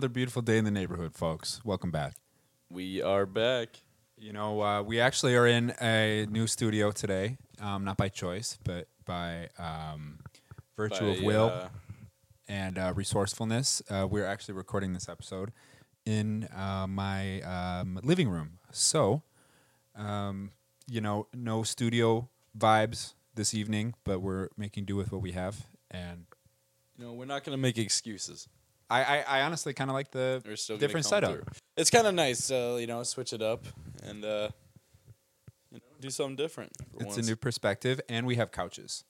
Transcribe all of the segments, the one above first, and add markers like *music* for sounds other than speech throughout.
another beautiful day in the neighborhood, folks. Welcome back. We are back. You know, uh, we actually are in a new studio today, um, not by choice, but by um, virtue of will uh, and uh, resourcefulness. Uh, we're actually recording this episode in uh, my um, living room. So, um, you know, no studio vibes this evening, but we're making do with what we have. And you know, we're not gonna make excuses. I, I, I honestly kind of like the We're still gonna different come setup. through. It's kind of nice, uh, you know, switch it up and uh, you know, do something different. for It's once. a new perspective, and we have couches.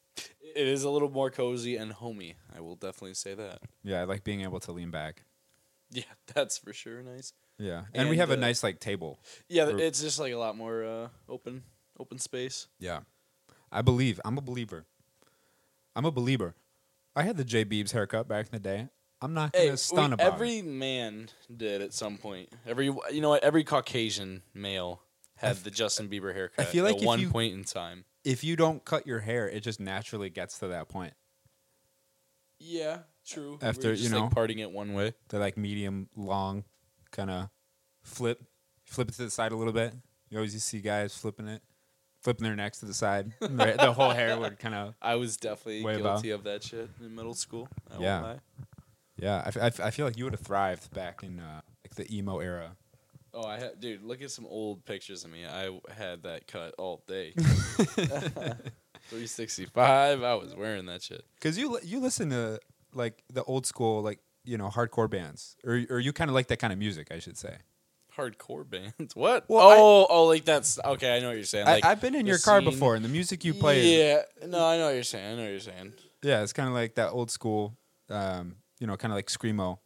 It is a little more cozy and homey. I will definitely say that. Yeah, I like being able to lean back. Yeah, *laughs* that's for sure nice. Yeah, and, we And, have a uh, nice like table. Yeah, Or- it's just like a lot more uh, open, open space. Yeah, I believe. I'm a believer. I'm a believer. I had the J Beebs haircut back in the day. I'm not gonna Hey, stun we- about every it. man did at some point. Every you know what? Every Caucasian male had f- the Justin Bieber haircut. I feel like at one you- point in time. If you don't cut your hair, it just naturally gets to that point. Yeah, true. After, you know- like parting it one way. They're like medium long, kind of flip, flip it to the side a little bit. You always see guys flipping it, flipping their necks to the side. *laughs* The whole hair would kind of. I was definitely guilty of that shit in middle school. I Yeah. Yeah, I, f- I f- I feel like you would have thrived back in uh, like the emo era. Oh, I had, dude. Look at some old pictures of me. I had that cut all day. *laughs* *laughs* Three sixty five. I was wearing that shit. Cause you li- you listen to like the old school like you know hardcore bands, or or you kind of like that kind of music, I should say. Hardcore bands. What? Well, I- oh, oh, like that's okay. I know what you're saying. Like I, I've been in your car scene- before, and the music you play, is, Yeah. No, I know what you're saying. I know what you're saying. yeah, it's kind of like that old school, um, you know, kind of like screamo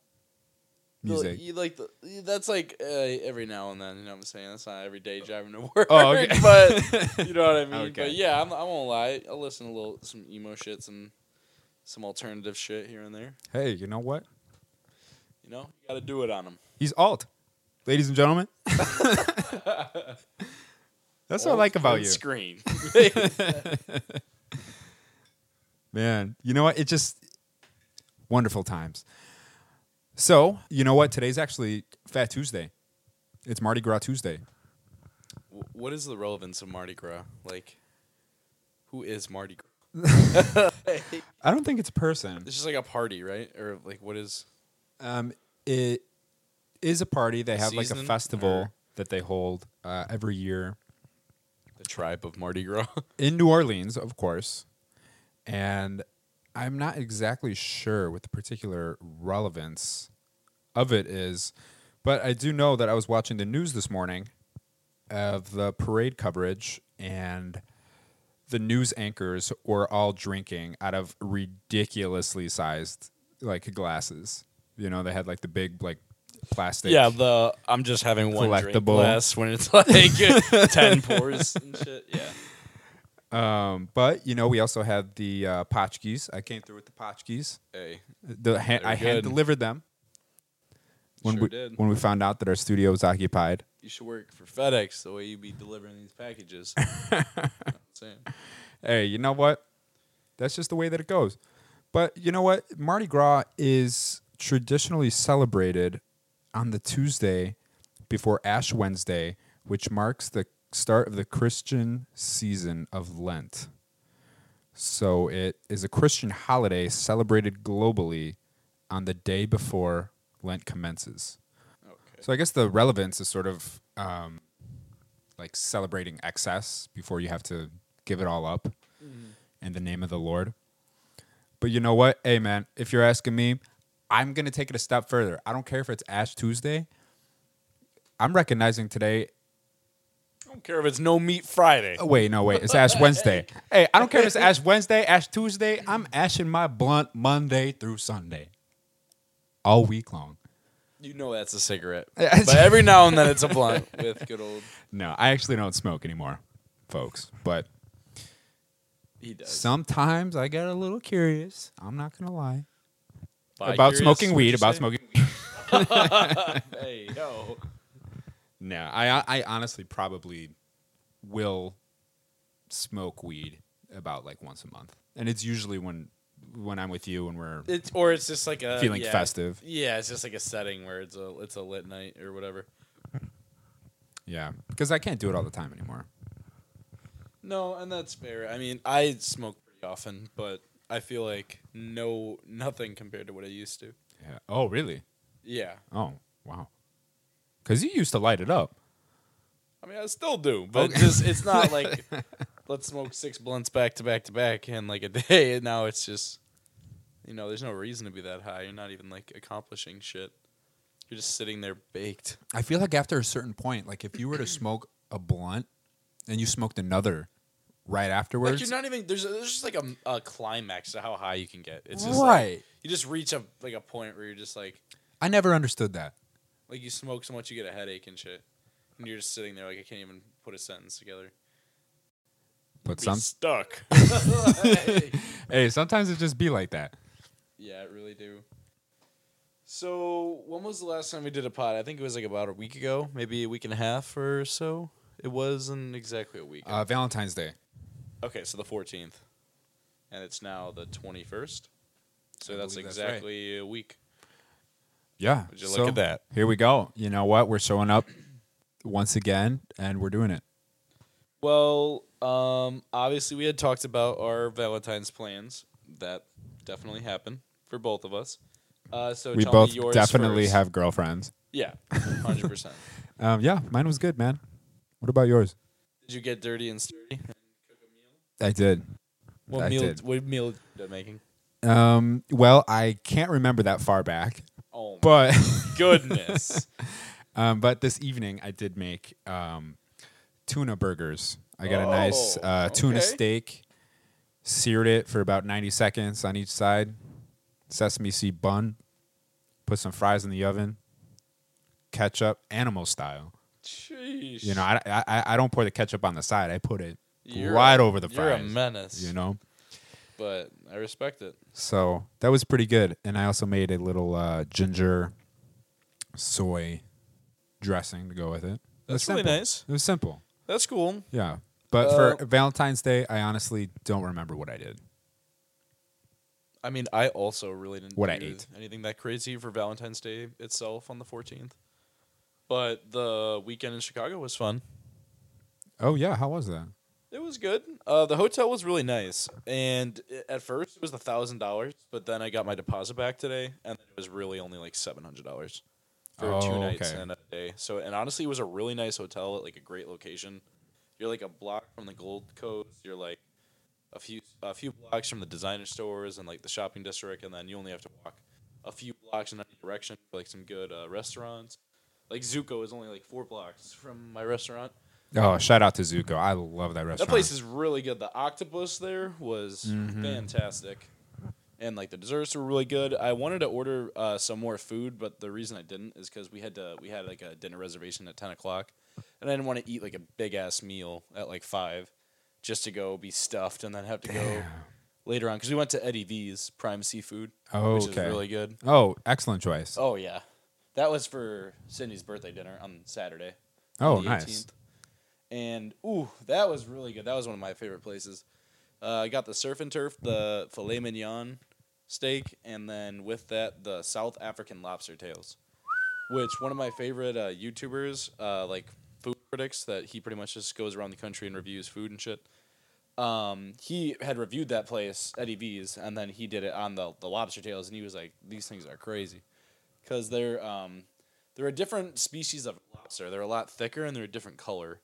music. You like the, that's like uh, every now and then. You know what I'm saying? That's not every day driving to *laughs* work. Oh, okay. *laughs* but *laughs* you know what I mean. Okay. But yeah, I'm, I won't lie. I'll listen to a little some emo shit, some some alternative shit here and there. hey, you know what? You know, you got to do it on them. He's alt, ladies and gentlemen. That's what I like about you, Screen. man. You know what? It just wonderful times. So you know what? Today's actually Fat Tuesday. It's Mardi Gras Tuesday. What is the relevance of Mardi Gras? Like, who is Mardi Gras? *laughs* *laughs* I don't think it's a person. It's just like a party, right? Or like, what is? Um, it is a party. They have like a Season, festival or- that they hold uh, every year The tribe of Mardi Gras. *laughs* in New Orleans, of course. And I'm not exactly sure what the particular relevance of it is, but I do know that I was watching the news this morning of the parade coverage and the news anchors were all drinking out of ridiculously sized like glasses. You know, they had like the big like plastic Yeah, the I'm just having one drink glass when it's like *laughs* ten pours and shit. Yeah. Um, but you know, we also had the uh, potchkies. I came through with the potchkies. Hey, The ha- I hand delivered them when sure we did. when we found out that our studio was occupied. You should work for FedEx the way you be delivering these packages. *laughs* You know what I'm saying? Hey, you know what? That's just the way that it goes. But you know what? Mardi Gras is traditionally celebrated on the Tuesday before Ash Wednesday, which marks the start of the Christian season of Lent. So it is a Christian holiday celebrated globally on the day before Lent commences. Okay. So I guess the relevance is sort of um, like celebrating excess before you have to give it all up in the name of the Lord. But you know what? Hey, man, if you're asking me, I'm going to take it a step further. I don't care if it's Ash Tuesday. I'm recognizing today. I don't care if it's no meat Friday. Oh, wait, no, wait. It's Ash Wednesday. *laughs* Hey, I don't care if it's Ash Wednesday, Ash Tuesday. I'm ashing my blunt Monday through Sunday. All week long. You know that's a cigarette. *laughs* But every now and then it's a blunt with good old. No, I actually don't smoke anymore, folks. But He does. sometimes I get a little curious. I'm not going to lie. Bi about curious, smoking what'd weed, you about say? smoking *laughs* weed. Hey yo. No, I I honestly probably will smoke weed about like once a month, and it's usually when when I'm with you and we're It's or it's just like a feeling yeah. festive. Yeah, it's just like a setting where it's a it's a lit night or whatever. Yeah, because I can't do it all the time anymore. No, and that's fair. I mean, I smoke pretty often, but I feel like no nothing compared to what I used to. Yeah. Oh, really? Yeah. Oh, wow. Because you used to light it up. I mean, I still do, but Okay. just it's not *laughs* like let's smoke six blunts back to back to back in like a day. And *laughs* now it's just, you know, there's no reason to be that high. You're not even like accomplishing shit. You're just sitting there baked. I feel like after a certain point, like if you were to smoke a blunt and you smoked another right Like afterwards, you're not even there's there's just like a, a climax to how high you can get. It's just right. Like, you just reach a like a point where you're just like I never understood that. Like you smoke so much you get a headache and shit, and you're just sitting there like I can't even put a sentence together. But some, stuck. *laughs* *laughs* hey, sometimes it just be like that. Yeah, it really do. So, when was the last time we did a pod? I think it was like about a week ago, maybe a week and a half or so. It wasn't exactly a week. Uh, Valentine's Day. okay, so the 14th. And it's now the 21st. So I that's believe that's right. exactly a week. Yeah. Would you look so at that? Here we go. You know what? We're showing up once again, and we're doing it. Well, um, obviously, we had talked about our Valentine's plans. That definitely happened for both of us. Uh, so we both definitely first. have girlfriends. Yeah, 100%. *laughs* Um, yeah, mine was good, man. What about yours? Did you get dirty and sturdy? I did. What I meal? did. What meal did you end up making? Um, well, I can't remember that far back, Oh my but *laughs* goodness! *laughs* um, but this evening I did make um, tuna burgers. I got a nice Oh, uh, tuna okay. steak, seared it for about ninety seconds on each side, sesame seed bun, put some fries in the oven, ketchup, animal style. Jeez. You know, I, I I don't pour the ketchup on the side. I put it You're right a- over the fries. You're a menace. You know. But I respect it. So that was pretty good. And I also made a little uh, ginger soy dressing to go with it. It That's really nice. It was simple. That's cool. Yeah. But Uh, for Valentine's Day, I honestly don't remember what I did. I mean, I also really didn't What I ate. anything that crazy for Valentine's Day itself on the 14th. But the weekend in Chicago was fun. Oh yeah, how was that? It was good. Uh, the hotel was really nice, and at first it was a thousand dollars, but then I got my deposit back today, and it was really only like seven hundred dollars for two Oh, nights okay. and a day. So, and honestly, it was a really nice hotel at like a great location. You're like a block from the Gold Coast. You're like a few a few blocks from the designer stores and like the shopping district, and then you only have to walk a few blocks in any direction for like some good uh, restaurants. Like Tzuco is only like four blocks from my restaurant. Oh, shout out to Tzuco. I love that restaurant. That place is really good. The octopus there was Mhm. fantastic, and like the desserts were really good. I wanted to order uh, some more food, but the reason I didn't is because we had to we had like a dinner reservation at ten o'clock, and I didn't want to eat like a big ass meal at like five, just to go be stuffed and then have to go later on because we went to Eddie V's Prime Seafood, Oh, which okay. is really good. Oh, excellent choice. Oh yeah, that was for Cindy's birthday dinner on Saturday. Oh, on nice. 18th. And ooh, that was really good. That was one of my favorite places. Uh, I got the surf and turf, the filet mignon steak, and then with that the South African lobster tails, which one of my favorite uh, YouTubers, uh, like food critics, that he pretty much just goes around the country and reviews food and shit. Um, he had reviewed that place, Eddie V's, and then he did it on the the lobster tails, and he was like, "These things are crazy," because they're um, they're a different species of lobster. They're a lot thicker and they're a different color.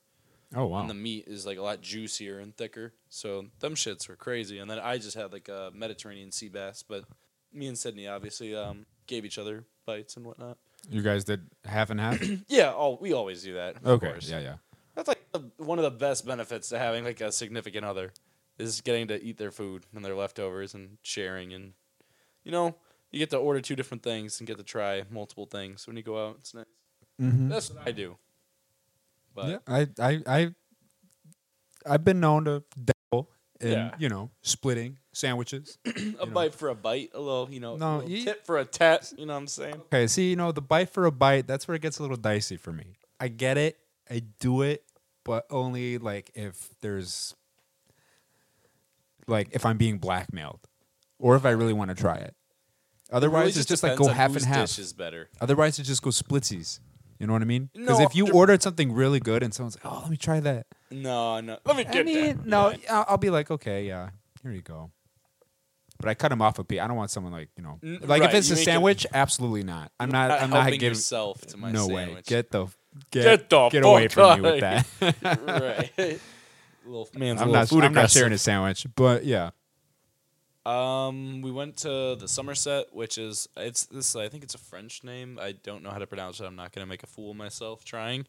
Oh wow. And the meat is like a lot juicier and thicker. So them shits were crazy. And then I just had like a Mediterranean sea bass, but me and Sydney obviously um, gave each other bites and whatnot. You guys did half and half. *clears throat* Yeah, oh, we always do that. Of okay. course. Yeah, yeah. That's like the, one of the best benefits to having like a significant other is getting to eat their food and their leftovers and sharing and you know you get to order two different things and get to try multiple things when you go out. It's nice. Mm-hmm. That's what I do. But yeah, I, I, I, I've been known to dabble in, Yeah. you know, splitting sandwiches. *clears throat* a know. bite for a bite, a little, you know, No, you- tit for a tat. You know what I'm saying? Okay, see, you know, the bite for a bite, that's where it gets a little dicey for me. I get it, I do it, but only like if there's, like, if I'm being blackmailed. or if I really want to try it. Otherwise, really it's just like go half and half. Is better. Otherwise, it just goes splitsies. You know what I mean? Because No, if you ordered something really good and someone's like, "Oh, let me try that," No, no. Let me get I mean, that. no. I'll, I'll be like, "Okay, yeah, here you go." But I cut them off a piece. I don't want someone like you know, N- like if it's a make it- sandwich, absolutely not. I'm not. I'm not giving. yourself to my no sandwich. way. Get the get Get the get away from me with that. *laughs* right. *laughs* Little man's I'm, little not. food I'm not sharing a sandwich, but yeah. Um, we went to the Somerset, which is it's this. I think it's a French name. I don't know how to pronounce it. I'm not gonna make a fool of myself trying,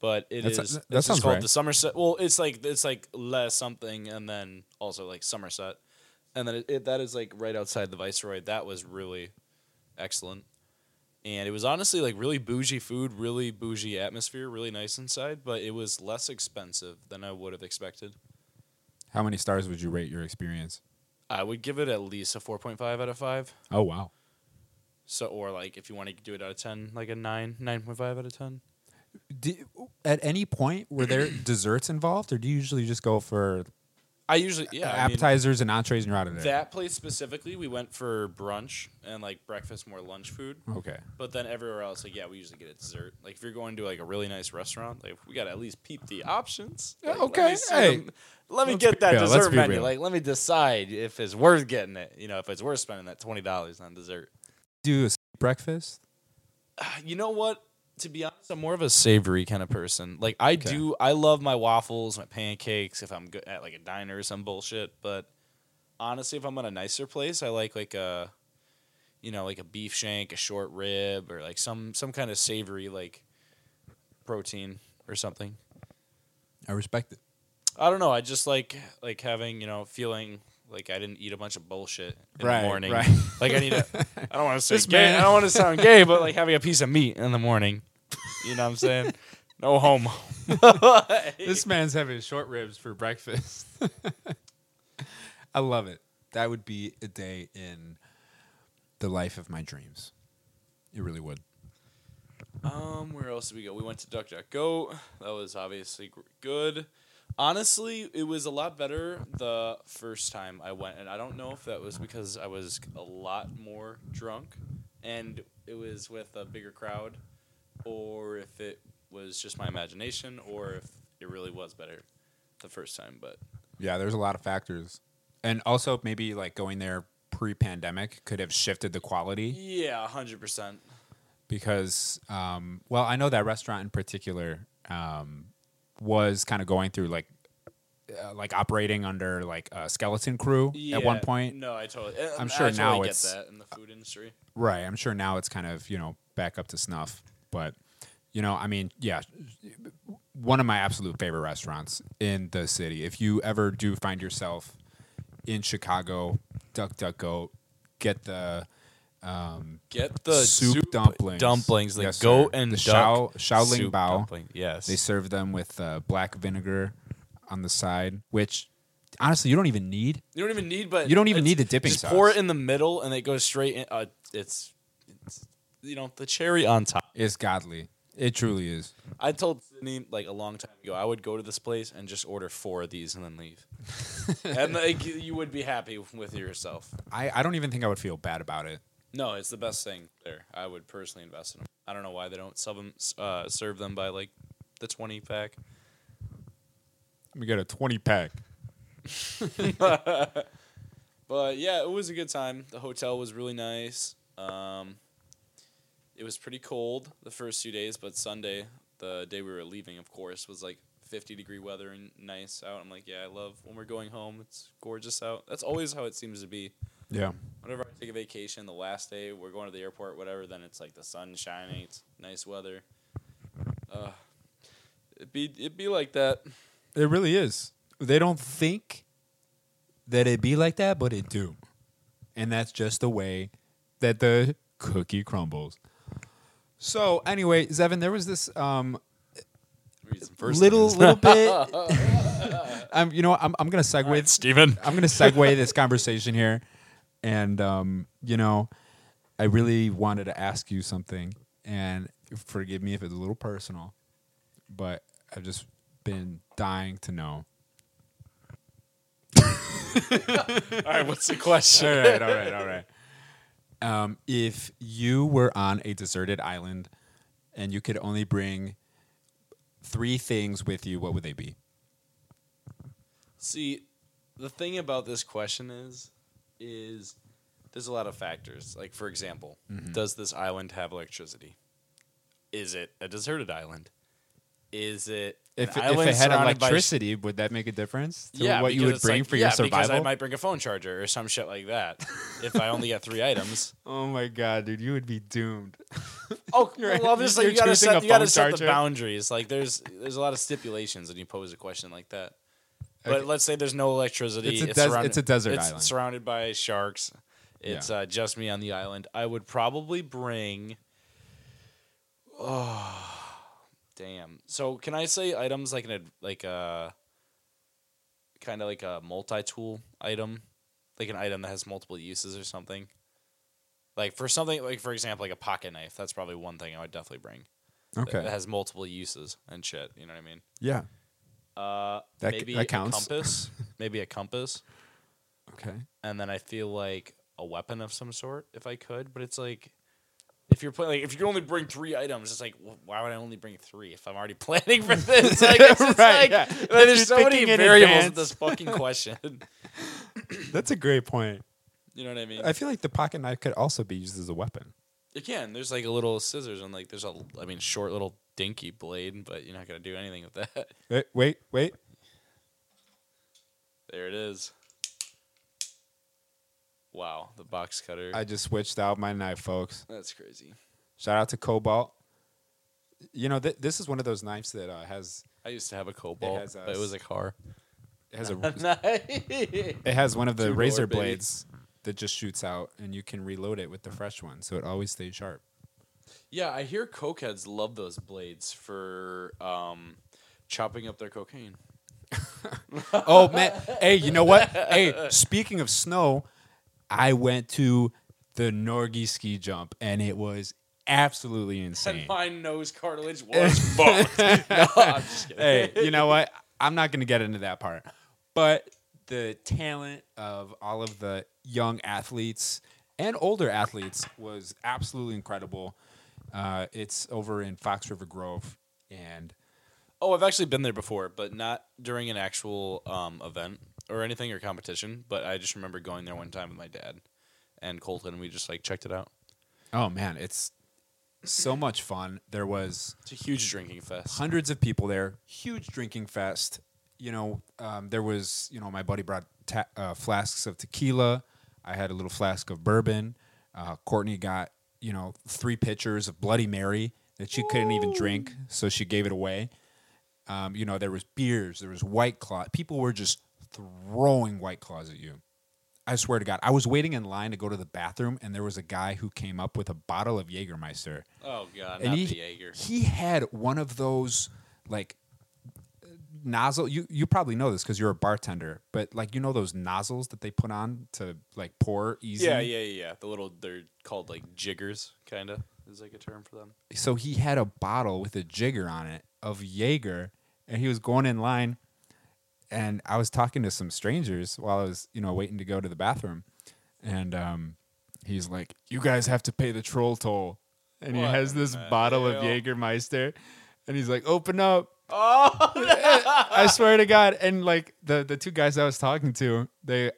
but it is. That's- that it's just sounds called right. the Somerset. Well, it's like it's like less something, and then also like Somerset, and then it, it that is like right outside the Viceroy. That was really excellent, and it was honestly like really bougie food, really bougie atmosphere, really nice inside, but it was less expensive than I would have expected. How many stars would you rate your experience? I would give it at least a 4.5 out of 5. Oh wow. So or like if you want to do it out of 10, like a 9, 9.5 out of 10. Do, at any point were there *clears throat* desserts involved, or do you usually just go for I usually yeah, I mean, appetizers and entrees and you're out of there? that place specifically, we went for brunch and like breakfast, more lunch food. okay. But then everywhere else, like yeah, we usually get a dessert. Like if you're going to like a really nice restaurant, like we got to at least peep the options. Like, let okay, me hey. them- let me get that real, dessert menu. real. Like let me decide if it's worth getting it. You know, if it's worth spending that twenty dollars on dessert. Do a breakfast. Uh, you know what? To be honest, I'm more of a savory kind of person. Like I Okay. do, I love my waffles, my pancakes. If I'm good at like a diner or some bullshit, but honestly, if I'm at a nicer place, I like like a, you know, like a beef shank, a short rib, or like some some kind of savory like protein or something. I respect it. I don't know. I just like like having you know feeling like I didn't eat a bunch of bullshit in Right, the morning. right. *laughs* Like I need a. I don't want to say This gay. man- I don't want to sound gay, but like having a piece of meat in the morning. You know what I'm saying? No homo. *laughs* This *laughs* man's having short ribs for breakfast. I love it. That would be a day in the life of my dreams. It really would. Um, where else did we go? We went to Duck Duck Goat. That was obviously good. Honestly, it was a lot better the first time I went, and I don't know if that was because I was a lot more drunk, and it was with a bigger crowd, or if it was just my imagination, or if it really was better the first time. But Yeah, there's a lot of factors. And also maybe like going there pre-pandemic could have shifted the quality yeah, hundred percent. because um, well, I know that restaurant in particular um, was kind of going through like uh, like operating under like a skeleton crew at one point. No, I totally. I'm I sure now get it's- that in the food industry. Right. I'm sure now it's kind of, you know, back up to snuff. But, you know, I mean, yeah, one of my absolute favorite restaurants in the city. If you ever do find yourself in Chicago, Duck Duck Goat, get the um, Get the soup, dumplings. dumplings, the Yes, goat sir. and the duck Shao, Shaoling soup Bao. dumpling. Yes, They serve them with uh, black vinegar on the side, which honestly you don't even need. you don't even need, but You don't even it's- need the dipping Just sauce. pour it in the middle, and it goes straight in. Uh, it's, it's, you know, the cherry on top. It's godly. It truly is. I told Sydney like a long time ago, I would go to this place and just order four of these and then leave, *laughs* and like you- you would be happy with yourself. I, I don't even think I would feel bad about it. No, it's the best thing there. I would personally invest in them. I don't know why they don't sell them, uh, serve them by like the twenty pack. We got a 20 pack. *laughs* But yeah, it was a good time. The hotel was really nice. Um, it was pretty cold the first few days, but Sunday, the day we were leaving, of course, was like 50 degree weather and nice out. I'm like, yeah, I love when we're going home. It's gorgeous out. That's always how it seems to be. Yeah. Whenever I take a vacation, the last day we're going to the airport, whatever, then it's like the sun shining, it's nice weather. Uh, it'd be it'd be like that. It really is. They don't think that it be like that, but it do. And that's just the way that the cookie crumbles. So anyway, Zevin, there was this um first little little bit *laughs* *laughs* I'm you know, I'm I'm gonna segue All right, Steven. I'm gonna segue this conversation here. And um, you know, I really wanted to ask you something and forgive me if it's a little personal, but I've just been dying to know. *laughs* All right, what's the question? all right, all right, all right. Um, if you were on a deserted island and you could only bring three things with you, what would they be? See, the thing about this question is, is there's a lot of factors. Like, for example, Mm-hmm. does this island have electricity? Is it a deserted island? Is it If, if island it had by sh- electricity, would that make a difference to yeah, what you would bring like- for yeah, your Because I might bring a phone charger or some shit like that. if I only get three items. *laughs* oh my god, dude, you would be doomed. *laughs* Oh, You're- well, you gotta set a you gotta set the boundaries. Like there's there's a lot of stipulations when you pose a question like that. But Okay. let's say there's no electricity. It's a des- it's a desert it's island. surrounded by sharks. It's Yeah. uh, just me on the island. I would probably bring. Oh, damn. So can I say items like an like a kind of like a multi-tool item, like an item that has multiple uses or something. Like for something like for example like a pocket knife. That's probably one thing I would definitely bring. Okay. That has multiple uses and shit. You know what I mean? yeah. Uh, That c- maybe that counts. a compass. *laughs* maybe a compass Okay. and then I feel like a weapon of some sort if I could. But it's like if you're playing, like if you can only bring three items, it's like wh- why would I only bring three if I'm already *laughs* planning for this? Like, it's just *laughs* Right, like, yeah. there's so many thinking in variables advance. with this fucking question. That's a great point. you know what I mean? I feel like the pocket knife could also be used as a weapon. it can. There's like a little scissors and like there's a I mean short little dinky blade, but you're not gonna do anything with that. *laughs* Wait, wait, wait. There it is. Wow, the box cutter. I just switched out my knife, folks. That's crazy. Shout out to Cobalt. You know, th- this is one of those knives that uh, has I used to have a cobalt, has, uh, but it was a car. it has a *laughs* it has one of the Two-door, razor baby. blades that just shoots out, and you can reload it with the fresh one, so it always stays sharp. Yeah, I hear cokeheads love those blades for um, chopping up their cocaine. *laughs* Oh man, hey, you know what? Hey, speaking of snow, I went to the Norge ski jump, and it was absolutely *laughs* insane. And my nose cartilage was *laughs* fucked. no, I'm just kidding. hey, you know what? I'm not going to get into that part. But the talent of all of the young athletes and older athletes was absolutely incredible. Uh, it's over in Fox River Grove, and Oh, I've actually been there before, but not during an actual um, event or anything or competition. But I just remember going there one time with my dad and Colton, and we just like checked it out. oh man, it's so much fun. There was It's a huge drinking fest. hundreds of people there, huge drinking fest. You know, um, there was, you know, my buddy brought ta- uh, flasks of tequila. I had a little flask of bourbon. Uh, Courtney got, you know, three pitchers of Bloody Mary that she couldn't even drink, so she gave it away. Um, you know, there was beers, there was White Claw. People were just throwing White Claws at you. I swear to God, I was waiting in line to go to the bathroom, and there was a guy who came up with a bottle of Jägermeister Oh god, and not he, the Jaeger. he had one of those like nozzle you you probably know this because you're a bartender but like you know those nozzles that they put on to like pour easy Yeah, yeah, yeah, yeah. The little they're called like jiggers, kind of is like a term for them. so he had a bottle with a jigger on it of jaeger and he was going in line and i was talking to some strangers while i was you know waiting to go to the bathroom and um he's like you guys have to pay the troll toll and he has this bottle of jaegermeister and he's like open up Oh, I swear to God. And like the the two guys I was talking to, they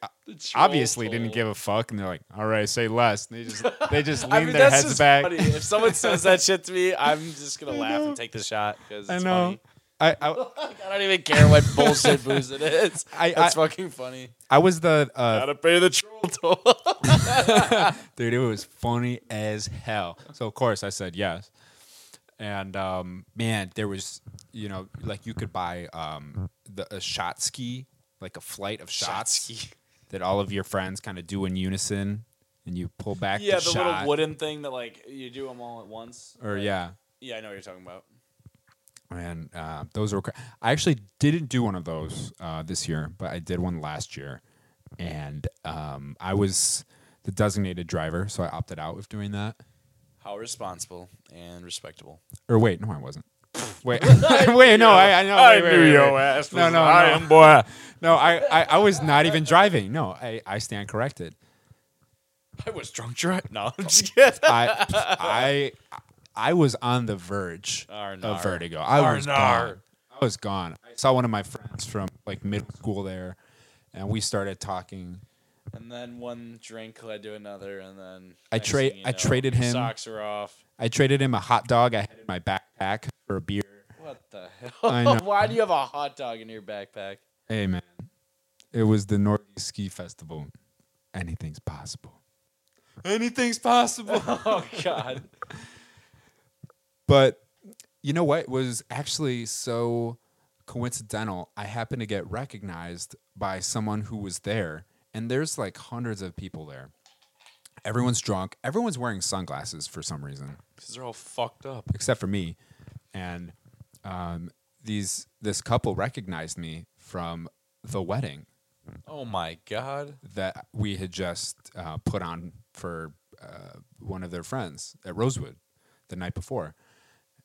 obviously didn't give a fuck, and they're like, "All right, say less." And they just they just *laughs* leaned I mean, their that's heads just back. funny. If someone says that shit to me, I'm just gonna *laughs* laugh know. and take the shot because I it's know. funny. I, *laughs* I I don't even care what bullshit booze it is. I- That's fucking funny. I was the uh, Gotta pay the troll toll. dude. It was funny as hell. So of course I said yes. And um, man, there was you know like you could buy um, the a shot ski, like a flight of shots ski. *laughs* that all of your friends kind of do in unison, and you pull back. Yeah, the, the shot, little wooden thing that like you do them all at once. Or Like- yeah. yeah, I know what you're talking about. and uh, those were. I actually didn't do one of those uh, this year, but I did one last year, and um, I was the designated driver, so I opted out of doing that. How responsible and respectable. Or wait, no, I wasn't. *laughs* Wait, *laughs* wait, no, I, I know. wait, wait, wait, wait. ass No, no, no. boy. no, I, I, I was not even driving. No, I, I stand corrected. I was drunk driving. No, I'm just kidding. I I I was on the verge Arnar. of vertigo. I was gone. I was gone. I saw one of my friends from like middle school there, and we started talking. And then one drink led to another, and then I trade- you I know, traded him- Socks are off. I traded him a hot dog I had in my backpack for a beer. What the hell? *laughs* Why do you have a hot dog in your backpack? Hey man, it was the Northeast Ski Festival. Anything's possible. Anything's possible. *laughs* Oh God. But you know what was actually so coincidental? I happened to get recognized by someone who was there, and there's like hundreds of people there. Everyone's drunk. Everyone's wearing sunglasses for some reason, Because they're all fucked up. except for me. And um, these this couple recognized me from the wedding Oh my God. that we had just uh, put on for uh, one of their friends at Rosewood the night before.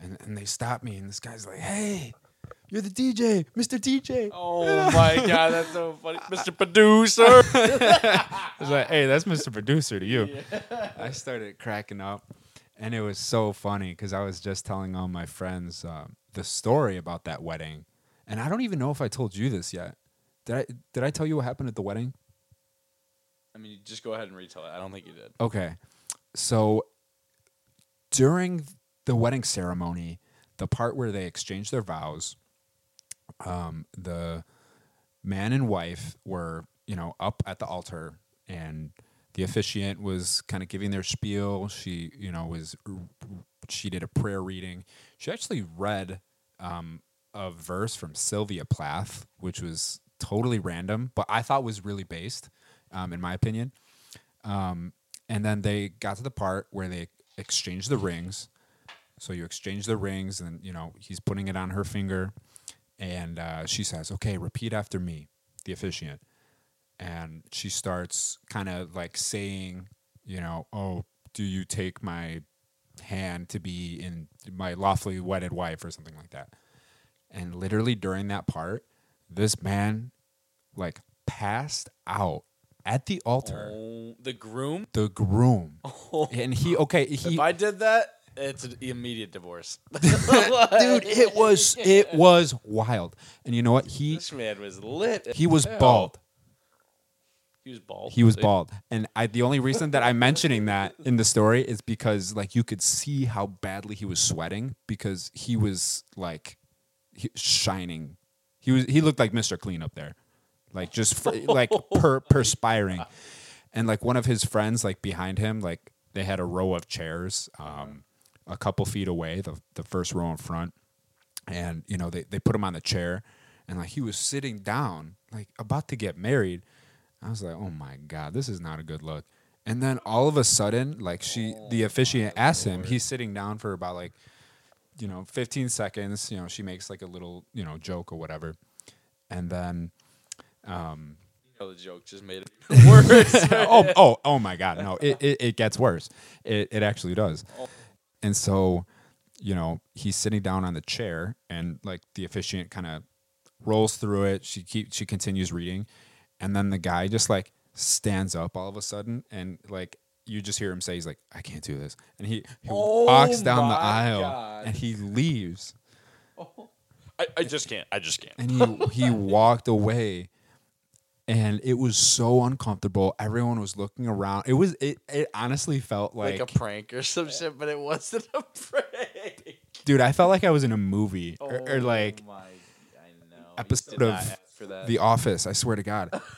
And, and they stopped me, and this guy's like, Hey, you're the DJ, Mr. DJ. Oh my God, that's so funny, *laughs* Mr. Producer. *laughs* I was like, Hey, that's Mr. Producer to you. I started cracking up, and it was so funny because I was just telling all my friends um, the story about that wedding. And I don't even know if I told you this yet. Did I, did I tell you what happened at the wedding? I mean, just go ahead and retell it. I don't think you did. Okay. So during the wedding ceremony, the part where they exchange their vows, um, the man and wife were, you know, up at the altar and the officiant was kind of giving their spiel. She, you know, was she did a prayer reading. She actually read um, a verse from Sylvia Plath, which was totally random, but I thought was really based, um, in my opinion. Um, and then they got to the part where they exchanged the rings. So you exchange the rings, and you know he's putting it on her finger, and uh, she says, "Okay, repeat after me," the officiant, and she starts kind of like saying, you know, "Oh, do you take my hand to be in my lawfully wedded wife," or something like that. And literally during that part, this man like passed out at the altar. Oh, the groom. The groom, *laughs* and he okay, he If I did that, it's an immediate divorce. *laughs* *laughs* dude it was it was wild and you know what he This man was lit. he was hell. bald He was bald. he was bald and i the only reason that i'm mentioning that in the story is because like you could see how badly he was sweating because he was like he, shining he was he looked like mr clean up there like just fr- like *laughs* per, perspiring and like one of his friends like behind him like they had a row of chairs um a couple feet away the the first row in front and you know they, they put him on the chair and like he was sitting down like about to get married i was like oh my god this is not a good look and then all of a sudden like she the officiant asks him he's sitting down for about like you know 15 seconds you know she makes like a little you know joke or whatever and then um You know, the joke just made it *laughs* worse. *laughs* oh, oh, oh my God! No, it, it, it gets worse. It it actually does. And so, you know, he's sitting down on the chair, and like the officiant kind of rolls through it. She keep she continues reading, and then the guy just like stands up all of a sudden, and like you just hear him say, "He's like, I can't do this," and he, he Oh walks down the aisle, God. and he leaves, *laughs* I, I just can't. I just can't. and he he *laughs* walked away and it was so uncomfortable. Everyone was looking around. It was it, it honestly felt Like, like, a prank or some shit, but it wasn't a *laughs* prank. dude i felt like i was in a movie or, or oh like Oh my, I know. Episode of ask for that. the office i swear to god. *laughs*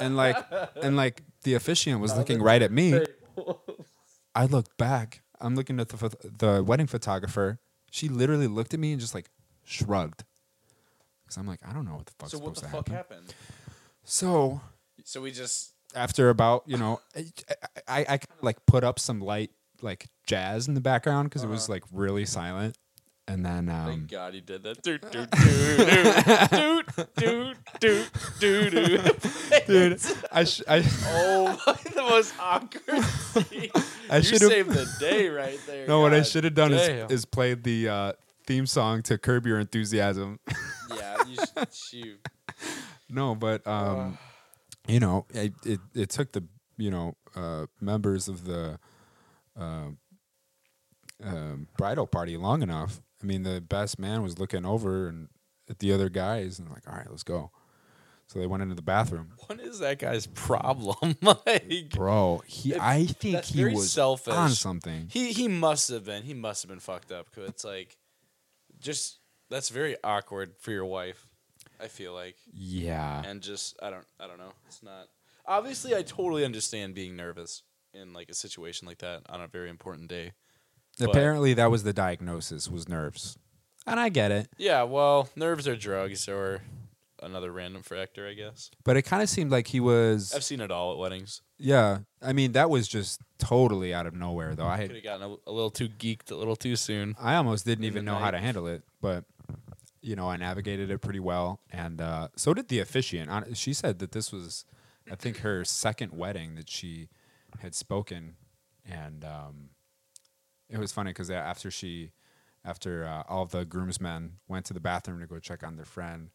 And like and like the officiant was looking right at me. i looked back. I'm looking at the the wedding photographer. She literally looked at me and just like shrugged. Because i'm like i don't know what the fuck's so what supposed the to fuck happen. happened? So So we just after about you know I I, I kind of like put up some light like jazz in the background because it was like really silent, and then thank um, God he did that. Doot, doot, doot, doot, doot, doot, doot, doot. *laughs* dude, I sh- I *laughs* Oh, my, the most awkward scene. *laughs* I you should've- saved the day right there. no what I God should have done damn. is is played the uh, theme song to Curb Your Enthusiasm. yeah, you should, shoot. No, but um, you know, it, it it took the you know uh, members of the uh, um, bridal party long enough. I mean, the best man was looking over and at the other guys and like, all right, let's go. So they went into the bathroom. *laughs* What is that guy's problem? *laughs* like, Bro, he It- I think he was selfish. on something. he he must have been. He must have been fucked up. Cause it's like, just that's very awkward for your wife. I feel like, Yeah. and just I don't I don't know. It's not. Obviously, I totally understand being nervous in like a situation like that on a very important day. Apparently that was the diagnosis was nerves. And I get it. Yeah, well, nerves are drugs or another random factor, I guess. But it kind of seemed like he was I've seen it all at weddings. Yeah. I mean, that was just totally out of nowhere though. I Could have gotten a, a little too geeked a little too soon. I almost didn't even know how to handle it, but you know, I navigated it pretty well, and uh, so did the officiant. She said that this was, I think, her second wedding that she had spoken, and um, it was funny because after she, after uh, all the groomsmen went to the bathroom to go check on their friend,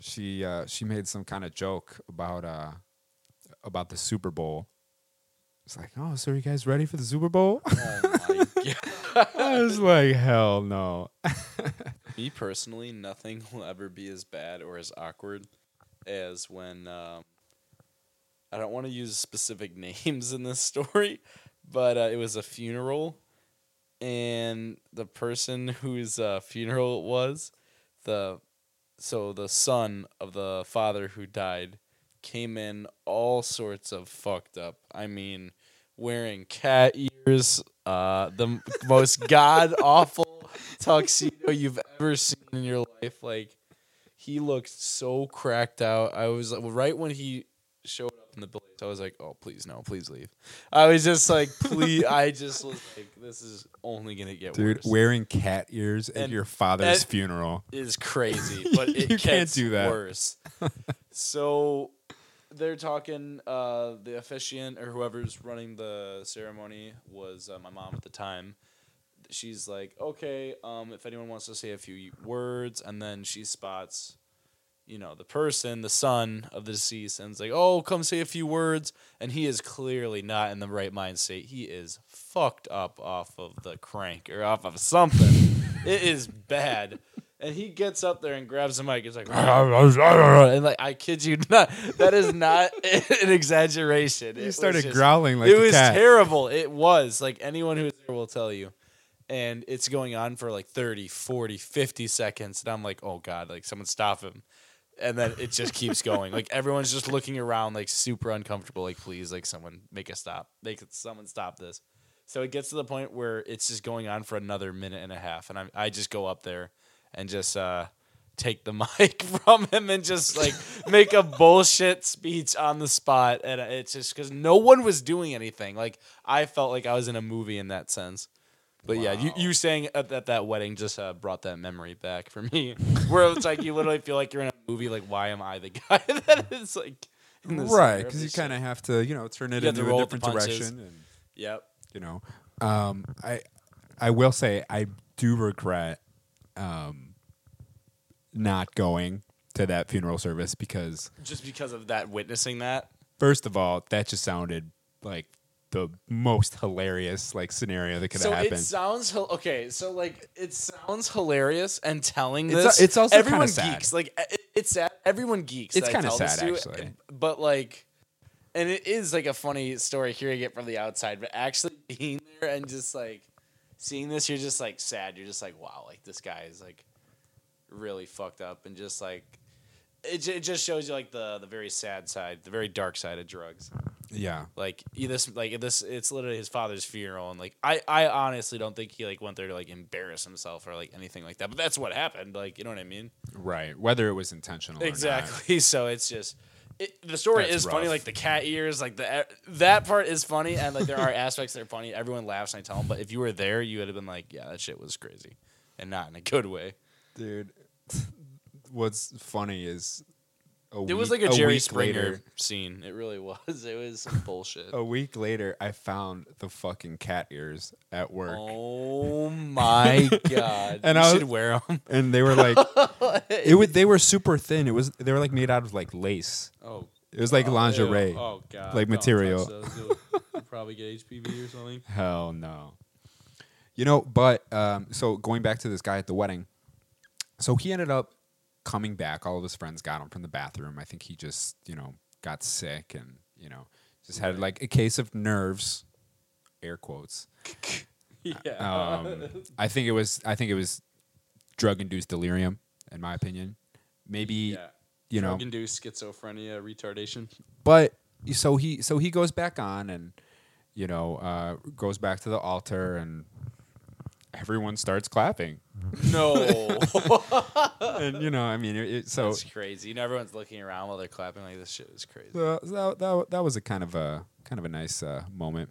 she uh, she made some kind of joke about uh, about the Super Bowl. It's like, oh, so are you guys ready for the Super Bowl? Oh my *laughs* god. I was like, hell no. *laughs* Me personally, nothing will ever be as bad or as awkward as when um, I don't want to use specific *laughs* names in this story, but uh, it was a funeral, and the person whose uh, funeral it was, the so the son of the father who died, came in all sorts of fucked up. I mean, wearing cat ears, uh, the most god awful *laughs* tuxedo you've ever seen in your life. Like he looked so cracked out. I was like, right when he showed up in the place, I was like, "Oh, please no, please leave." I was just like, "Please!" *laughs* I just was like, "This is only gonna get Dude, worse." Dude, wearing cat ears at And your father's funeral. is crazy, *laughs* but it You can't do that. worse. so they're talking. Uh, the officiant or whoever's running the ceremony was uh, my mom at the time. She's like, okay, um, if anyone wants to say a few words, and then she spots, you know, the person, the son of the deceased, and like, oh, come say a few words, and he is clearly not in the right mind state. He is fucked up off of the crank or off of something. it is bad. And he gets up there and grabs the mic. He's like, and like, I kid you not, that is not *laughs* an exaggeration. You started just- growling like it was cat. terrible. It was like anyone who's there will tell you. And it's going on for like 30, 40, 50 seconds. And I'm like, oh God, like someone stop him. And then it just keeps going. Like everyone's just looking around, like super uncomfortable. Like, please, like someone make a stop. Make someone stop this. So it gets to the point where it's just going on for another minute and a half. And I, I just go up there and just uh, take the *laughs* mic from him and just like make a bullshit speech on the spot. And it's just because no one was doing anything. Like I felt like I was in a movie in that sense. But yeah, you, you saying at, at that wedding just uh, brought that memory back for me, *laughs* where it's like you literally feel like you're in a movie. Like, why am I the *laughs* guy that is like Right, because you kind of have to, you know, turn it You into a different direction. And. Yep. you know, um, I, I will say I do regret um, not going to that funeral service because, Just because of that, witnessing that. first of all, that just sounded like the most hilarious like scenario that could so have happened. it sounds okay. So like it sounds hilarious and telling It's this. a- it's also everyone sad. geeks. Like it, it's sad. Everyone geeks. It's tell this sad, to, actually. But like, and it is like a funny story hearing it from the outside. But actually being there and just like seeing this, you're just like sad. You're just like, wow, like this guy is like really fucked up and just like. It, it just shows you like the the very sad side, the very dark side of drugs. yeah, Like you- this, like this, it's literally his father's funeral, and like I, I honestly don't think he like went there to like embarrass himself or like anything like that. But that's what happened. Like you know what I mean? right. Whether it was intentional, or not. Exactly. *laughs* So it's just. It, the story That's is funny, like the cat ears, like the that part is funny, and like there are *laughs* aspects that are funny. Everyone laughs and I tell them, but if you were there, you would have been like, "Yeah, that shit was crazy," and not in a good way. dude. What's funny is A It was week- like a Jerry Springer later- scene. It really was. *laughs* It was some bullshit. a week later, I found the fucking cat ears at work, Oh my *laughs* god! And you I was- should wear them. and they were like, *laughs* it would. They were super thin. It was. They were like made out of like lace. Oh, It was like oh, lingerie. ew. Oh god, like material. touch those. You'll- you'll probably get HPV or something. Hell no. You know, but um, so going back to this guy at the wedding, so he ended up coming back. All of his friends got him from the bathroom. I think he just, you know, got sick and, you know, just had like a case of nerves, air quotes. *laughs* Yeah. Um, I think it was, I think it was drug induced delirium, in my opinion. Maybe, yeah. you know, Drug-induced schizophrenia retardation. but so he so he goes back on and you know uh, goes back to the altar and everyone starts clapping No, *laughs* and you know i mean it, it, so that's crazy. You know, everyone's looking around while they're clapping. Like this shit is crazy. so that, that, that was a kind of a kind of a nice uh, moment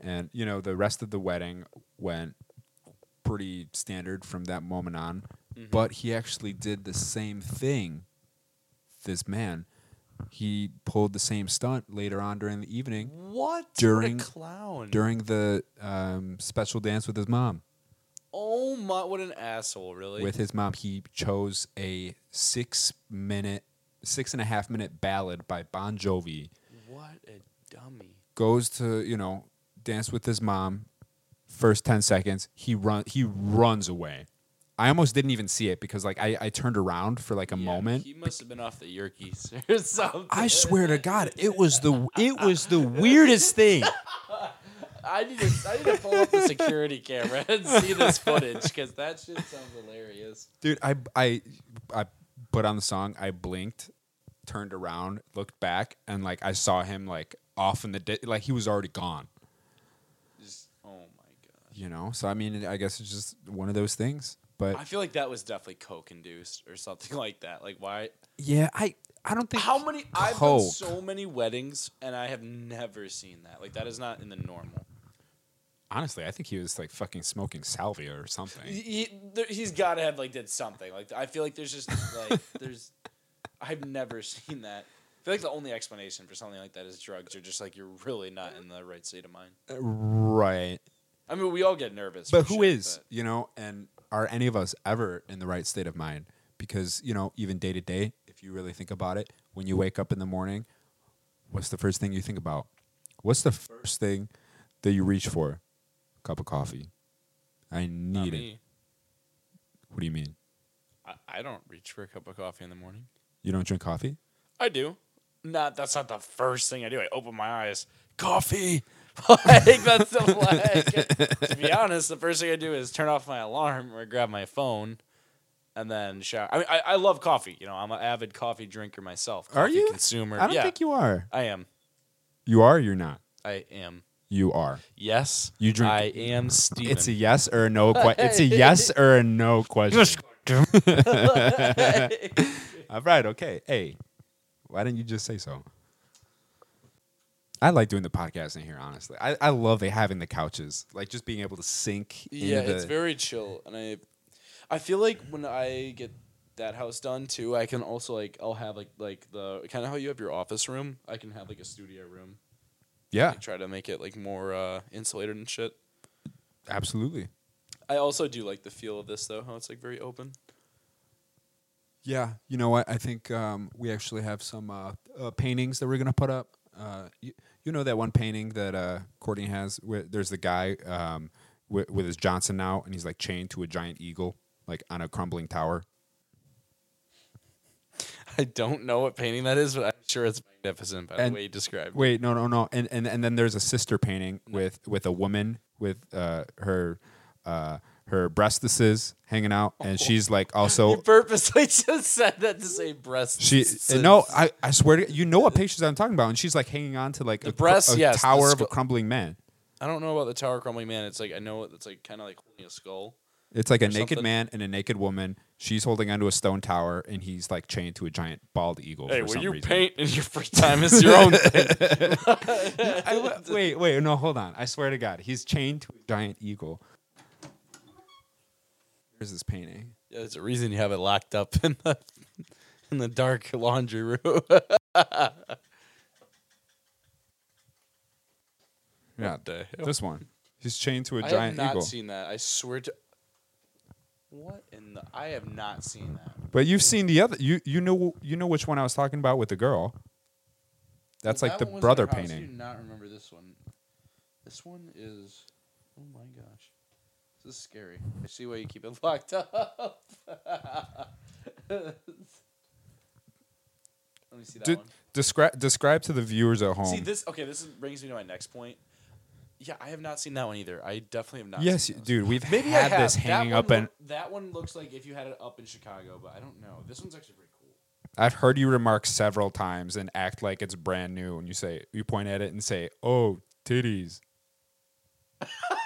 and you know the rest of the wedding went pretty standard from that moment on Mhm. but he actually did the same thing this man he pulled the same stunt later on during the evening What During- what a clown? during the um, special dance with his mom. Oh my! What an asshole! Really? With his mom, he chose a six minute, six and a half minute ballad by Bon Jovi. what a dummy. Goes to you know dance with his mom. First ten seconds, he run he runs away. I almost didn't even see it because like I, I turned around for like a Yeah, moment. He must have been off the Yerkes *laughs* or something. I swear to God, it was the it was the *laughs* weirdest thing. *laughs* I need to I need to pull up the security *laughs* camera and see this footage because that shit sounds hilarious. dude i i i put on the song i blinked turned around looked back and like i saw him like off in the di- like he was already gone Just oh my god. you know so i mean i guess it's just one of those things but I feel like that was definitely coke induced or something *laughs* like that. Like why? yeah i i don't think How many? I've done Coke. so many weddings and I have never seen that. Like that is not in the normal. Honestly i think he was like fucking smoking salvia or something He, he, he's got to have like did something. Like I feel like there's just like there's. I've never seen that. I feel like the only explanation for something like that is drugs or just like you're really not in the right state of mind. Uh, right I mean, we all get nervous. but who is you know and are any of us ever in the right state of mind because you know even day to day if you really think about it when you wake up in the morning what's the first thing you think about what's the first thing that you reach for cup of coffee i need it what do you mean I, I don't reach for a cup of coffee in the morning. you don't drink coffee I do. Not that's not the first thing I do. I open my eyes, coffee. *laughs* like that's the *laughs* like, to be honest, the first thing I do is turn off my alarm or grab my phone, and then shower. I mean, I, I love coffee. You know, I'm an avid coffee drinker myself. Are coffee you? consumer? i don't yeah, think you are I am. you are or you're not I am. You are Yes, You drink- I am Steven. it's a yes or a no que- *laughs* it's a yes or a no question *laughs* all right okay hey why didn't you just say so I like doing the podcast in here, honestly. I, I love having the couches, like just being able to sink. Yeah, into it's very chill, and I, I feel like when I get that house done too, I can also like I'll have like like the kind of how you have your office room. I can have like a studio room. Yeah, Like, try to make it like more uh, insulated and shit. absolutely. I also do like the feel of this though, how it's like very open. Yeah, you know what? I think um, we actually have some uh, uh, paintings that we're gonna put up. Uh, you, you know that one painting that uh, Courtney has. Where there's the guy um, with, with his Johnson now, and he's like chained to a giant eagle, like on a crumbling tower. *laughs* I don't know what painting that is, but I'm sure it's magnificent by And- the way you described. it. Wait, no, no, no. And and and then there's a sister painting with with a woman with uh, her uh, her breastises hanging out, and she's like also *laughs* You purposely just said that to say breast. She no, I, I swear to you know what pictures I'm talking about, and she's like hanging on to like The a, breasts, a yes, tower of a crumbling man. I don't know about the tower crumbling man. It's like I know it's like kind of like holding a skull. It's like a Or naked something. man and a naked woman. She's holding onto a stone tower, and he's like chained to a giant bald eagle. Hey, for when some you reason. paint in your free time is your own thing. *laughs* *laughs* I w- wait, wait, no, hold on. I swear to God, he's chained to a giant eagle. Here's this painting. Yeah, there's a reason you have it locked up in the in the dark laundry room. *laughs* Yeah, What this one. He's chained to a I giant eagle. I have not eagle. seen that. I swear to. What in the? I have not seen that. But you've seen the other. You you know you know which one I was talking about with the girl. That's Well, like that the brother painting. I do not remember this one. This one is. Oh my gosh, this is scary. I see why you keep it *laughs* locked up. Let me see that one. Describe describe to the viewers at home. See this? Okay, this is, brings me to my next point. Yeah, I have not seen that one either. I definitely have not. yes, dude, we've Maybe I had have. this That hanging one up, and look- that one looks like if you had it up in Chicago, but I don't know. This one's actually pretty cool. I've heard you remark several times and act like it's brand new, and you say you point at it and say, "Oh, titties." *laughs*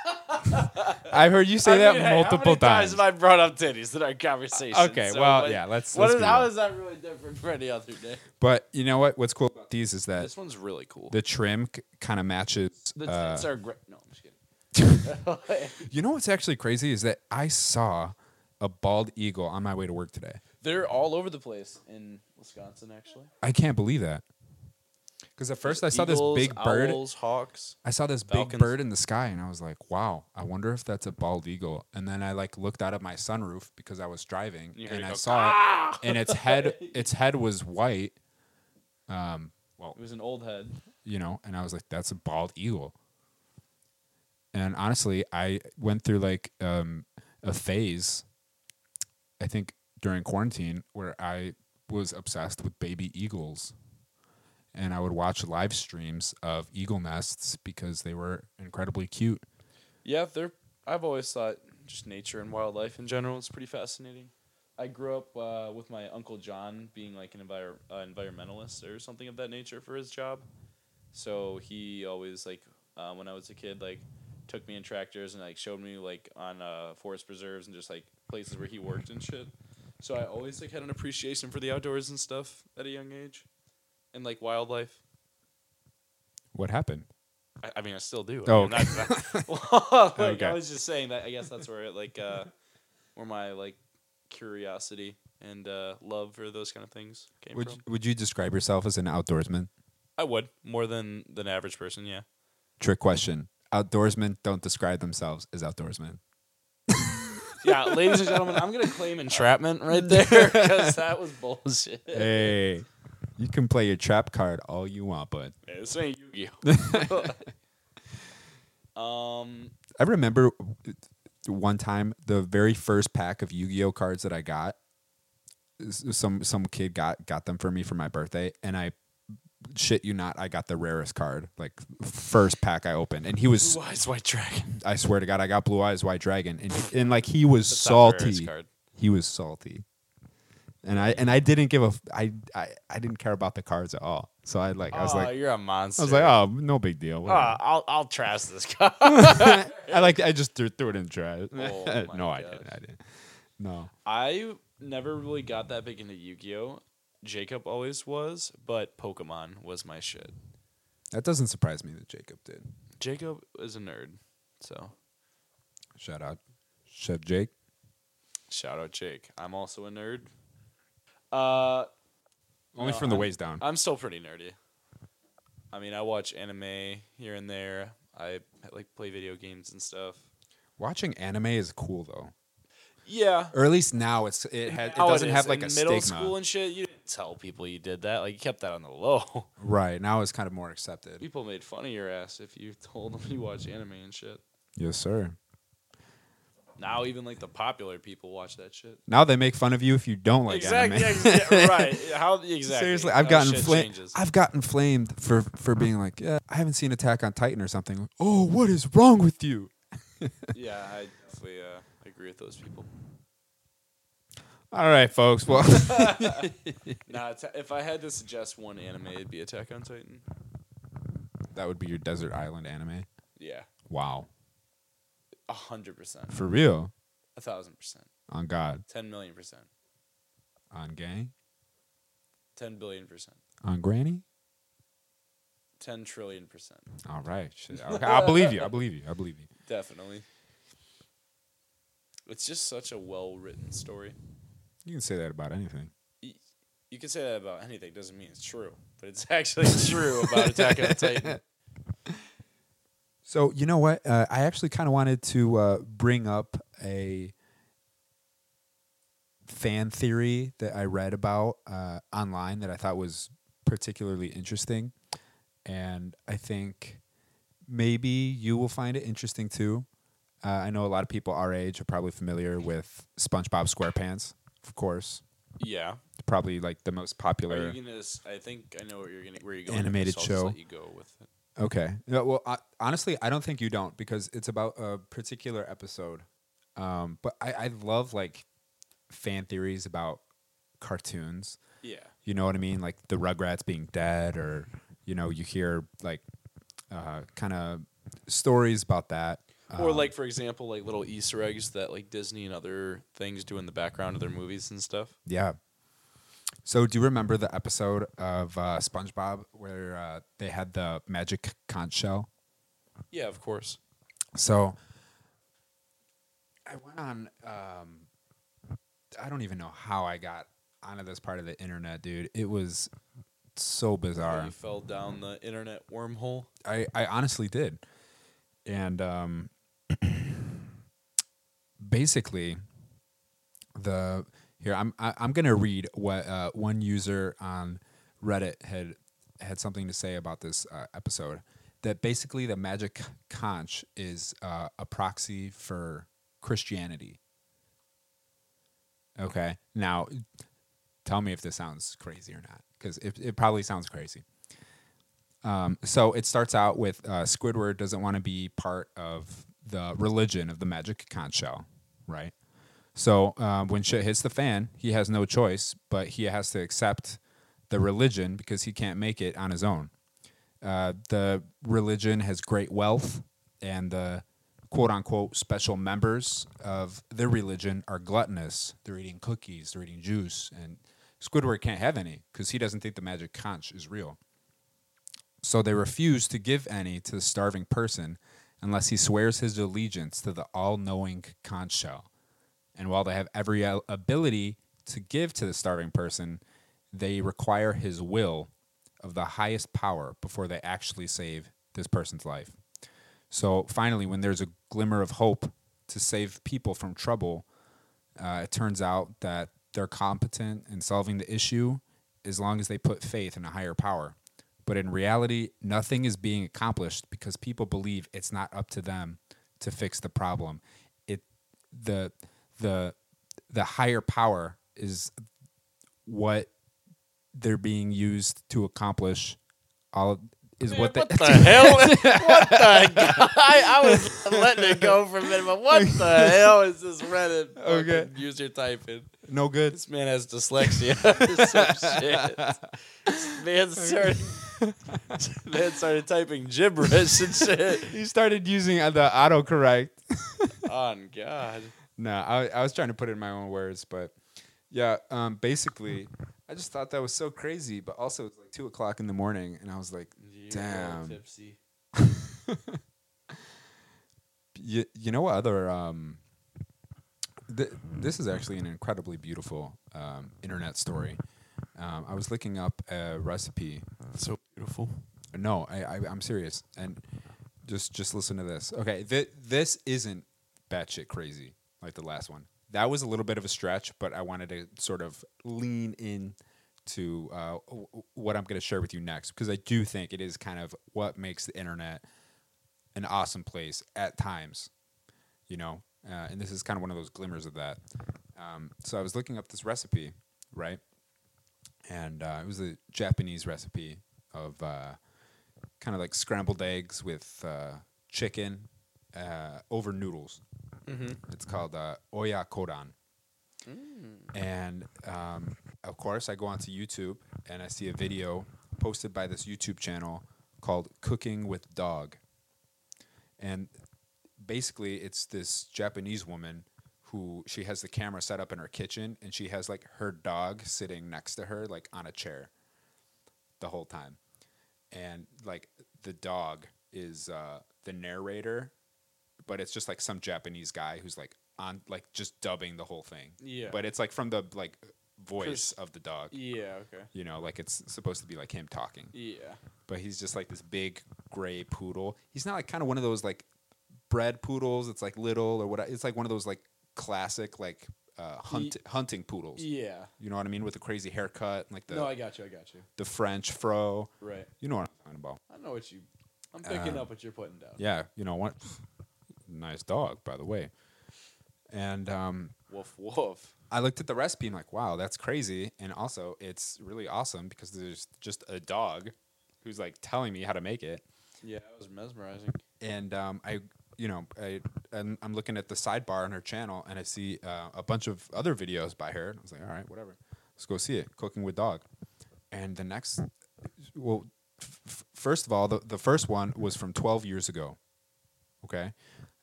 *laughs* I've heard you say I that mean, hey, multiple how many times. have I brought up titties in our conversation? Okay, So well, what- yeah, let's- What let's is, be how real. is that really different from any other day? But you know what? What's cool about these is that This one's really cool. the trim kind of matches. The uh, tits are great. No, I'm just kidding. *laughs* you know what's actually crazy is that I saw a bald eagle on my way to work today. They're all over the place in Wisconsin, actually. I can't believe that. Because at first I saw Eagles, this big bird. Owls, hawks. I saw this Falcons. big bird in the sky, and I was like, "Wow, I wonder if that's a bald eagle." And then I like looked out of my sunroof because I was driving, heard and I go, saw "Ah!" it, and its head, *laughs* its head was white. Um, well, It was an old head. you know, and I was like, "That's a bald eagle." And honestly, I went through like um, a phase, I think during quarantine, where I was obsessed with baby eagles, and I would watch live streams of eagle nests because they were incredibly cute. Yeah, they're. I've always thought just nature and wildlife in general is pretty fascinating. I grew up uh, with my uncle John being like an envir- uh, environmentalist or something of that nature for his job. So he always like uh, when I was a kid like took me in tractors and like showed me like on uh, forest preserves and just like places where he worked and shit. So I always like had an appreciation for the outdoors and stuff at a young age, and like wildlife. What happened? I, I mean, I still do. Oh, *laughs* *laughs* I mean, I'm not- like, Okay. I was just saying that. I guess that's where it, like uh, where my like curiosity and uh, love for those kind of things came Would from. Would you describe yourself as an outdoorsman? I would more than than average person. Yeah. Trick question: Outdoorsmen don't describe themselves as outdoorsmen. *laughs* Yeah, ladies and gentlemen, I'm gonna claim entrapment right there because that was bullshit. Hey, you can play your trap card all you want, but Hey, *laughs* this ain't Yu-Gi-Oh. *laughs* *laughs* um, I remember one time the very first pack of Yu-Gi-Oh cards that I got. Some some kid got got them for me for my birthday, and I shit you not, I got the rarest card, like first pack I opened, and he was. Blue Eyes White Dragon. I swear to God, I got Blue Eyes White Dragon, and and like he was That's not the rarest salty. He was salty, and I and I didn't give a I I I didn't care about the cards at all. So I like I was oh, like you're a monster. I was like oh no big deal. Ah, I'll I'll trash this *laughs* guy. I like I just threw, threw it in the trash. Oh *laughs* no, I didn't. I didn't. No. I never really got that big into Yu-Gi-Oh. Jacob always was, but Pokemon was my shit. That doesn't surprise me that Jacob did. Jacob is a nerd, so Shout out, Chef Jake. shout out Jake. I'm also a nerd. Uh, Only No, from the I'm- waist down. I'm still pretty nerdy. I mean, I watch anime here and there. I like play video games and stuff. Watching anime is cool though, Yeah, or at least now it's it has it doesn't is. have like In a middle stigma. school and shit. You didn't tell people you did that. Like you kept that on the low. *laughs* right now, it's kind of more accepted. people made fun of your ass if you *laughs* told them you watch anime and shit. Yes, sir. Now even like the popular people watch that shit. Now they make fun of you if you don't like exactly, anime. yeah, right. *laughs* How exactly? Seriously, I've gotten flamed. I've gotten flamed for for being like, yeah, I haven't seen Attack on Titan or something. Oh, what is wrong with you? *laughs* yeah, I definitely uh, agree with those people. All right, folks. Well, *laughs* Nah, if I had to suggest one anime, it'd be Attack on Titan. that would be your desert island anime. Yeah, Wow, a hundred percent, for real. a thousand percent, On God, ten million percent, on gang, ten billion percent, on Granny. ten trillion percent. All right. *laughs* Okay, I believe you. I believe you. I believe you. Definitely. It's just such a well written story. You can say that about anything. you can say that about anything. Doesn't mean it's true, but it's *laughs* actually true about Attack on Titan. *laughs* So you know what? Uh, I actually kind of wanted to uh, bring up a fan theory that I read about uh, online that I thought was particularly interesting, and I think maybe you will find it interesting too. Uh, I know a lot of people our age are probably familiar with SpongeBob SquarePants, of course. Yeah. Probably like the most Are popular. you gonna? I think I know what you're gonna. Where you going? Animated so I'll just show. let you go with it. Okay. Yeah, well, I, honestly, I don't think you don't because it's about a particular episode. Um, but I, I love like fan theories about cartoons. Yeah. You know what I mean? Like the Rugrats being dead, or you know, you hear like uh, kind of stories about that. Or Um, like for example, like little Easter eggs that like Disney and other things do in the background of their movies and stuff. Yeah. So, do you remember the episode of uh, SpongeBob where uh, they had the magic conch shell? Yeah, of course. So I went on. Um, I don't even know how I got onto this part of the internet, dude. It was so bizarre. You fell down the internet wormhole. I, I honestly did, and um, *clears throat* basically, the here I'm I, I'm gonna read what uh, one user on Reddit had had something to say about this uh, episode. That basically the magic conch is uh, a proxy for Christianity. Okay, now tell me if this sounds crazy or not, because it, it probably sounds crazy. Um, so it starts out with uh, Squidward doesn't want to be part of the religion of the magic conch shell, right? So um, when shit hits the fan, he has no choice, but he has to accept the religion because he can't make it on his own. Uh, the religion has great wealth, and the quote unquote special members of the religion are gluttonous. They're eating cookies, they're eating juice, and Squidward can't have any because he doesn't think the magic conch is real. So they refuse to give any to the starving person unless he swears his allegiance to the all knowing conch shell. And while they have every ability to give to the starving person, they require his will of the highest power before they actually save this person's life. So finally, when there's a glimmer of hope to save people from trouble, uh, it turns out that they're competent in solving the issue as long as they put faith in a higher power. But in reality, nothing is being accomplished because people believe it's not up to them to fix the problem. It the the the higher power is what they're being used to accomplish all is what they what *laughs* the hell? what the? I, I was letting it go for a minute, but what the hell is this Reddit Okay. user typing? no good. This man has dyslexia. *laughs* some shit. Man started, man started typing gibberish and shit. He started using the autocorrect. On God. No, I, I was trying to put it in my own words, but yeah, um, basically, I just thought that was so crazy. But also, it's like two o'clock in the morning, and I was like, You're Damn. Tipsy. *laughs* you, you know what other? Um, th- this is actually an incredibly beautiful um, internet story. Um, I was looking up a recipe. So beautiful. No, I, I I'm serious, and just just listen to this. Okay, th- this isn't batshit crazy like the last one. That was a little bit of a stretch, but I wanted to sort of lean in to uh, what I'm going to share with you next because I do think it is kind of what makes the internet an awesome place at times, you know. Uh, and this is kind of one of those glimmers of that. Um, so I was looking up this recipe, right? And uh, it was a Japanese recipe of uh, kind of like scrambled eggs with uh, chicken uh, over noodles. Mm-hmm. It's called uh, oyakodon. And um, of course, I go onto YouTube and I see a video posted by this YouTube channel called Cooking with Dog. And basically, it's this Japanese woman who she has the camera set up in her kitchen and she has like her dog sitting next to her, like on a chair the whole time. And like the dog is uh, the narrator, but it's just like some Japanese guy who's like on like just dubbing the whole thing. Yeah. But it's like from the like voice of the dog. Yeah. Okay. You know, like it's supposed to be like him talking, Yeah. but he's just like this big gray poodle. He's not like kind of one of those like bred poodles. It's like little or what? It's like one of those like classic like uh, hunt, hunting poodles. Yeah. You know what I mean? With the crazy haircut, like the no, I got you. I got you. the French fro. Right. You know what I'm talking about? I know what you. I'm picking Uh, up what you're putting down. Yeah, you know what? Nice dog, by the way. And um, Woof woof. I looked at the recipe and like, wow, that's crazy. And also, it's really awesome because there's just a dog who's like telling me how to make it. Yeah, that was mesmerizing. And um, I, you know, I I'm, I'm looking at the sidebar on her channel and I see uh, a bunch of other videos by her. And I was like, all right, whatever, let's go see it. Cooking with dog. And the next, well, f- first of all, the, the first one was from 12 years ago. Okay,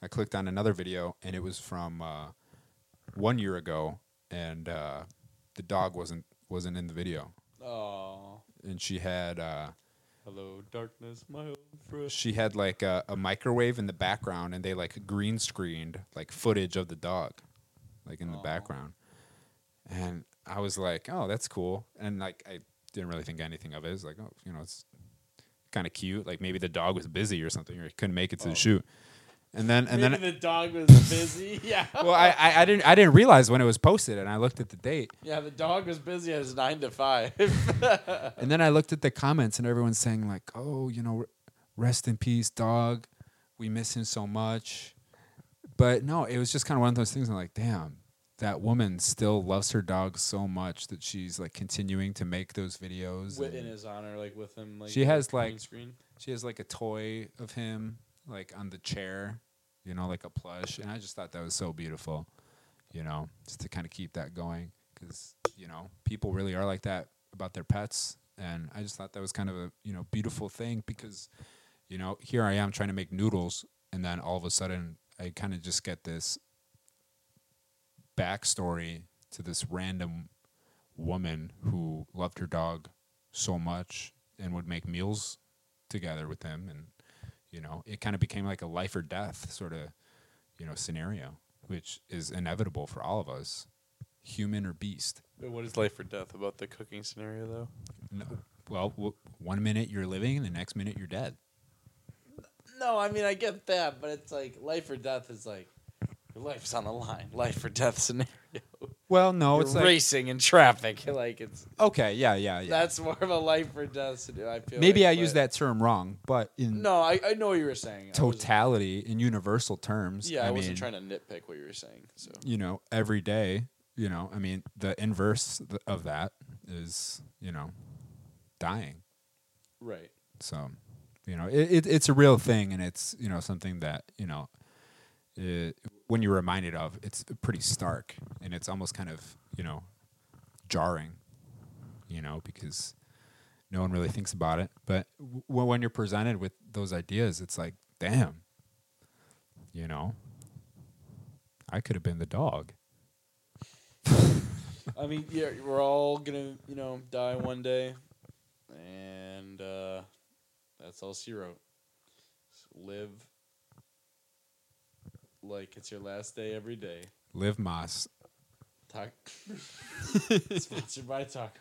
I clicked on another video and it was from uh, one year ago, and uh, the dog wasn't wasn't in the video, Oh. and she had. Uh, Hello, darkness, my old friend. she had like a, a microwave in the background and they like green screened like footage of the dog like in the Aw. background and i was like oh that's cool and like i didn't really think anything of it it's like oh you know it's kind of cute like maybe the dog was busy or something or he couldn't make it to Oh. the shoot and then and Maybe then the dog was *laughs* busy. yeah. *laughs* well I, I i didn't i didn't realize when it was posted and i looked at the date Yeah, the dog was busy at his nine to five. *laughs* And then I looked at the comments, and everyone's saying like, "Oh, you know, rest in peace, dog. We miss him so much." But no, it was just kind of one of those things. I'm like, damn, that woman still loves her dog so much that she's like continuing to make those videos. With, in his honor, like with him, like She has, like- screen. she has like a toy of him, like on the chair, you know, like a plush. And I just thought that was so beautiful, you know, just to kind of keep that going because you know people really are like that about their pets, and I just thought that was kind of a you know beautiful thing because you know here I am trying to make noodles, and then all of a sudden I kind of just get this backstory to this random woman who loved her dog so much and would make meals together with him and you know it kind of became like a life or death sort of you know scenario which is inevitable for all of us human or beast But what is life or death about the cooking scenario, though? no, well w- one minute you're living and the next minute you're dead No, I mean I get that, but it's like life or death is like your life's on the line. Life or death scenario. Well no You're it's like racing in traffic. *laughs* Like it's okay yeah yeah yeah that's more of a life or death scenario. I feel maybe like, i use that term wrong but in No, I, I know what you were saying. Totality in universal terms Yeah, I, I wasn't mean, trying to nitpick what you were saying. So you know, every day, you know, I mean, the inverse of that is, you know, dying. right. So, you know, it, it it's a real thing, and it's you know something that you know, it, when you're reminded of, it's pretty stark, and it's almost kind of you know, jarring, you know, because no one really thinks about it. But w- when you're presented with those ideas, it's like, damn, you know, I could have been the dog. I mean, yeah, we're all gonna, you know, die one day, and uh, that's all she wrote. So live like it's your last day every day. Live Moss. Talk. *laughs* Sponsored by Taco.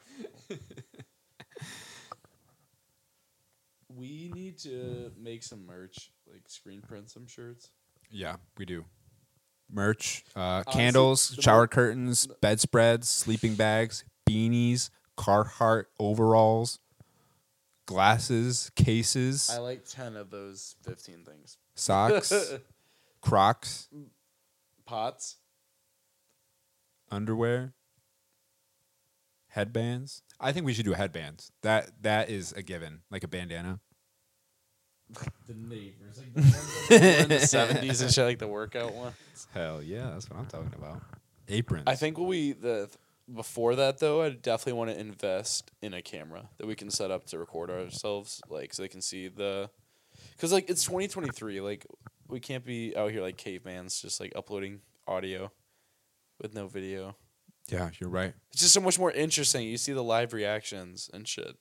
We need to make some merch, like screen print some shirts. Yeah, we do. Merch, uh, Honestly, candles, the shower more- curtains, bedspreads, sleeping bags, beanies, Carhartt overalls, glasses, cases, I like ten of those fifteen things. socks, *laughs* Crocs, Pots. underwear, headbands. I think we should do headbands. That that is a given, like a bandana. The neighbors, like the ones that *laughs* were in the seventies and shit, like the workout one. Hell yeah, that's what I'm talking about. Aprons. I think what we the before that though, I definitely want to invest in a camera that we can set up to record ourselves, like so they can see the, because like it's 2023, like we can't be out here like cavemans, just like uploading audio with no video. Yeah, you're right. It's just so much more interesting. You see the live reactions and shit,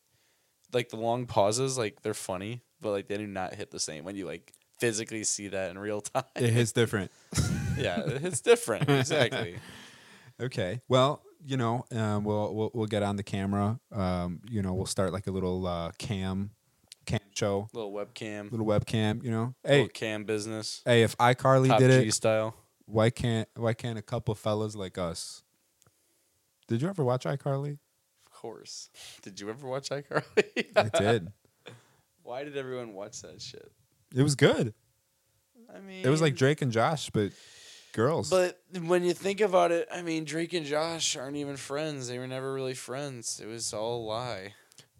like the long pauses, like they're funny, but like they do not hit the same when you like physically see that in real *laughs* time. It hits different. *laughs* yeah, it's different. Exactly. *laughs* Okay. Well, you know, um, we'll we'll we'll get on the camera. Um, you know, we'll start like a little uh, cam cam show, Little webcam. little webcam. You know, Little cam business. hey, if iCarly Top did G it, style. why can't why can't a couple fellas like us? Did you ever watch iCarly? Of course. Did you ever watch iCarly? I did. *laughs* Why did everyone watch that shit? It was good. I mean, It was like Drake and Josh, but girls. But when you think about it, I mean, Drake and Josh aren't even friends. They were never really friends. It was all a lie.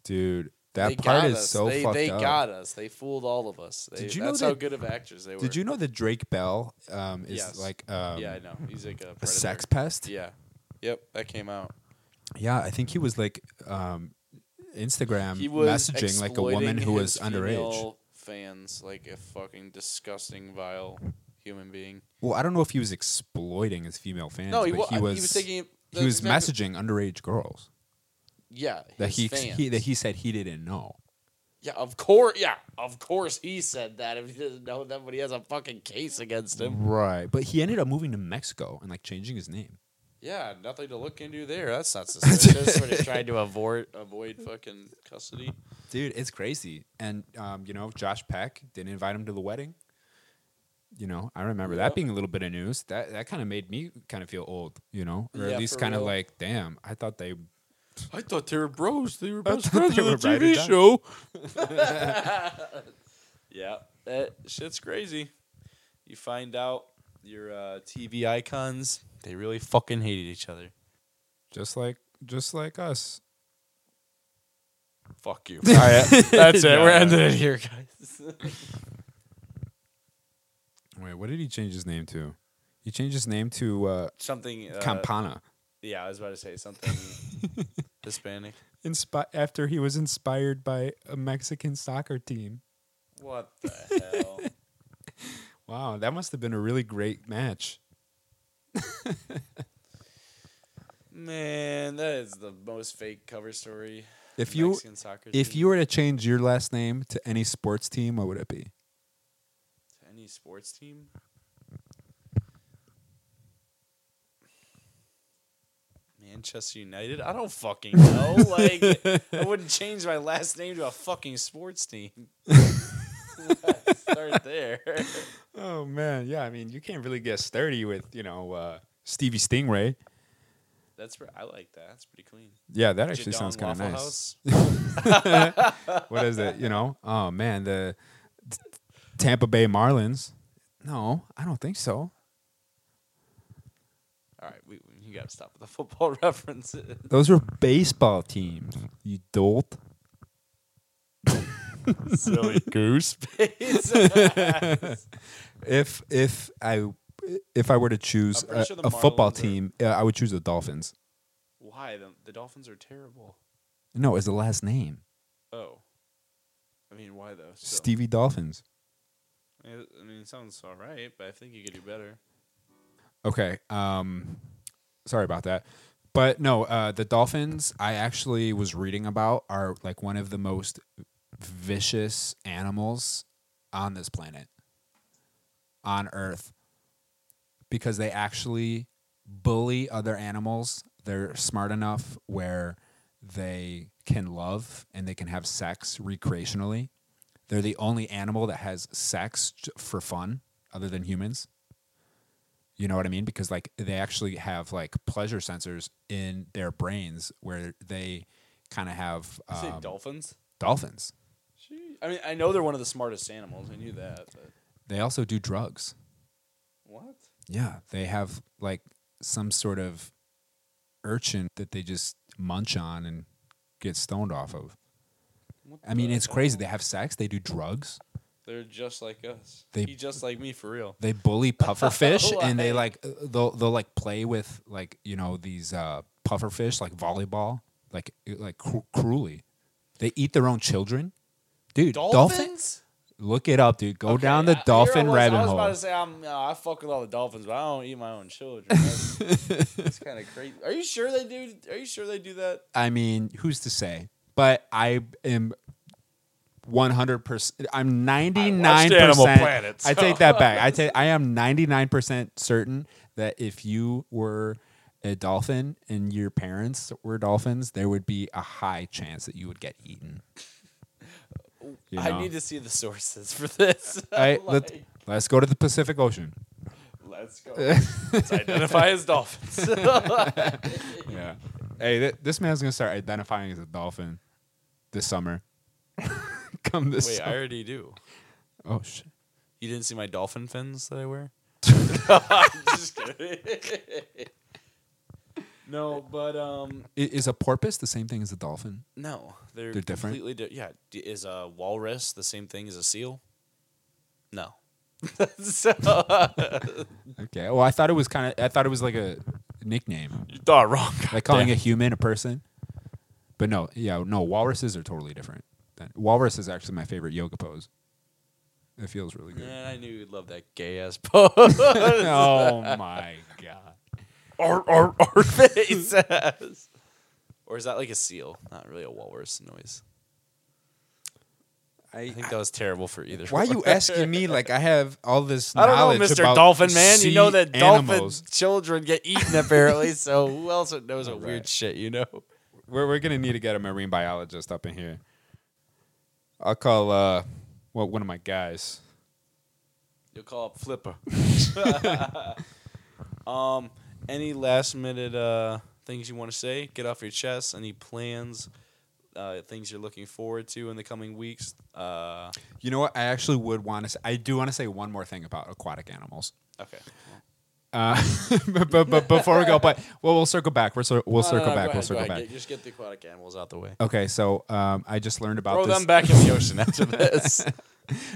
Dude, that they part is us. so they, fucked They up. got us. They fooled all of us. They, Did you know that's how good of actors they were. Did you know that Drake Bell um, is Yes. like um, yeah, I know. He's like a, a sex pest? Yeah. Yep, that came out. Yeah, I think he was like um, Instagram was messaging like a woman who was underage. Fans like a fucking disgusting, vile human being. Well, I don't know if he was exploiting his female fans. No, he, but he was. He was taking. he was messaging underage girls Yeah, that he, he that he said he didn't know. Yeah, of course. Yeah, of course he said that. If he doesn't know that, but he has a fucking case against him. Right, but he ended up moving to Mexico and like changing his name. Yeah, nothing to look into there. That's not *laughs* suspicious. when he's trying to avoid avoid fucking custody. Dude, it's crazy. And um, you know, Josh Peck didn't invite him to the wedding. You know, I remember Yeah. that being a little bit of news. That that kind of made me kind of feel old, you know, or Yeah, at least kind of like, damn, I thought they I thought they were bros. They were I best friends they on the TV show. *laughs* *laughs* yeah, that shit's crazy. You find out your uh, TV icons, they really fucking hated each other. just like just like us. Fuck you. *laughs* All right, that's it. We're ending it here, guys. Wait, what did he change his name to? He changed his name to uh, Something. Uh, Campana. Yeah, I was about to say something Hispanic. Inspi- after he was inspired by a Mexican soccer team. What the hell? *laughs* Wow, that must have been a really great match. Man, that is the most fake cover story. If you Mexican soccer if team. you were to change your last name to any sports team, what would it be? To any sports team, Manchester United. I don't fucking know. like, I *laughs* wouldn't change my last name to a fucking sports team. *laughs* *laughs* Start there. Oh man, yeah. I mean, you can't really get sturdy with you know uh, Stevie Stingray. That's I like that. That's pretty clean. Yeah, that actually Jadon sounds kind of nice. What is it? You know? Oh man, the t- Tampa Bay Marlins. No, I don't think so. All right, we, you got to stop with the *laughs* football references. Those were baseball teams. You dolt. *laughs* Silly *laughs* goose. If if I if I were to choose I'm pretty a, sure the a football Marlins are- team, uh, I would choose the Dolphins. Why? The, the Dolphins are terrible. No, it's the last name. Oh. I mean, why though? Still. Stevie Dolphins. I mean, I mean, it sounds all right, but I think you could do better. Okay. Um, sorry about that. But no, uh, the dolphins I actually was reading about are like one of the most vicious animals on this planet, on Earth, because they actually bully other animals. They're smart enough where they can love and they can have sex recreationally. They're the only animal that has sex for fun other than humans. You know what I mean? Because like they actually have like pleasure sensors in their brains where they kind of have You say um, dolphins? dolphins. I mean, I know they're one of the smartest animals. I knew that, but They also do drugs. what? Yeah, they have like some sort of urchin that they just munch on and get stoned off of. What I mean, it's crazy. They have sex. They do drugs. They're just like us. They- He just like me for real. They bully pufferfish, *laughs* and they like uh, they'll they'll like play with like you know these uh, pufferfish like volleyball, like like cru- cruelly. They eat their own children, dude. Dolphins, Look it up, dude. Go Okay, down the I- dolphin was- rabbit hole. I was hole. about to say I'm, no, I fuck with all the dolphins, but I don't eat my own children. That's, *laughs* that's kind of crazy. Are you sure they do? Are you sure they do that? I mean, who's to say? But I am one hundred percent. I'm 99% Planet, I take that back. I take. I am ninety nine percent certain that if you were a dolphin and your parents were dolphins, there would be a high chance that you would get eaten. *laughs* You I need to see the sources for this. *laughs* I, let, let's go to the Pacific Ocean. let's go. let's identify as dolphins. *laughs* Yeah. Hey, th- this man's gonna start identifying as a dolphin this summer. Come this. Wait, I already do. oh shit. You didn't see my dolphin fins that I wear? I'm just kidding. no, but um, I- Is a porpoise the same thing as a dolphin? no, they're They're different? Completely di- yeah. D- Is a walrus the same thing as a seal? No. so *laughs* Okay. Well, I thought it was kind of. I thought it was like a nickname, you thought wrong. like calling a human a person. But no, yeah, no. Walruses are totally different. Then walrus is actually my favorite yoga pose. It feels really good. Yeah, I knew you'd love that gay ass *laughs* pose. *laughs* oh my god. or or or face ass. Or is that like a seal? Not really a walrus noise. I think that was terrible for either. Why are you asking me like I have all this I don't know, about Dolphin Man. You know that dolphin animals? children get eaten apparently. so who else knows *laughs* a All weird shit? You know. We're we're gonna need to get a marine biologist up in here. I'll call uh well one of my guys. You'll call up Flipper. *laughs* um, any last minute uh things you want to say? Get off your chest. Any plans? Uh, things you're looking forward to in the coming weeks? Uh, You know what? I actually would want to. Say, I do want to say one more thing about aquatic animals. okay. Uh, *laughs* but, but before we go, but well, we'll circle back. We're cir- we'll No, no, circle no, back. go We'll ahead, go circle ahead. back. Get- just get the aquatic animals out the way. Okay, so um, I just learned about Throw this. them back in the ocean after *laughs* this.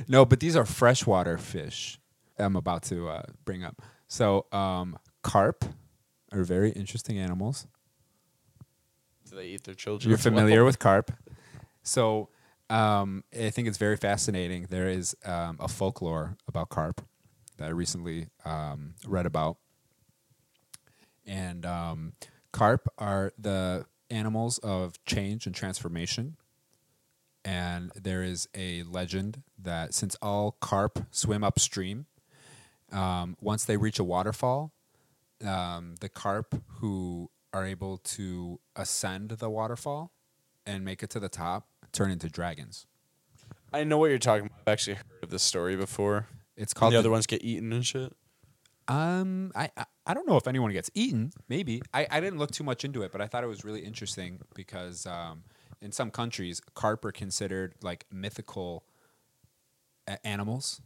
No, but these are freshwater fish. I'm about to uh, bring up. So um, carp are very interesting animals. Do they eat their children? You're as well? familiar with carp. *laughs* So um, I think it's very fascinating. There is um, a folklore about carp that I recently um, read about. And um, carp are the animals of change and transformation. And there is a legend that since all carp swim upstream, um, once they reach a waterfall, um, the carp who are able to ascend the waterfall and make it to the top turn into dragons. I know what you're talking about. I've actually heard of this story before. It's called the called other ones get eaten and shit. Um, I, I I don't know if anyone gets eaten. Maybe I, I didn't look too much into it, but I thought it was really interesting because um, in some countries, carp are considered like mythical a- animals,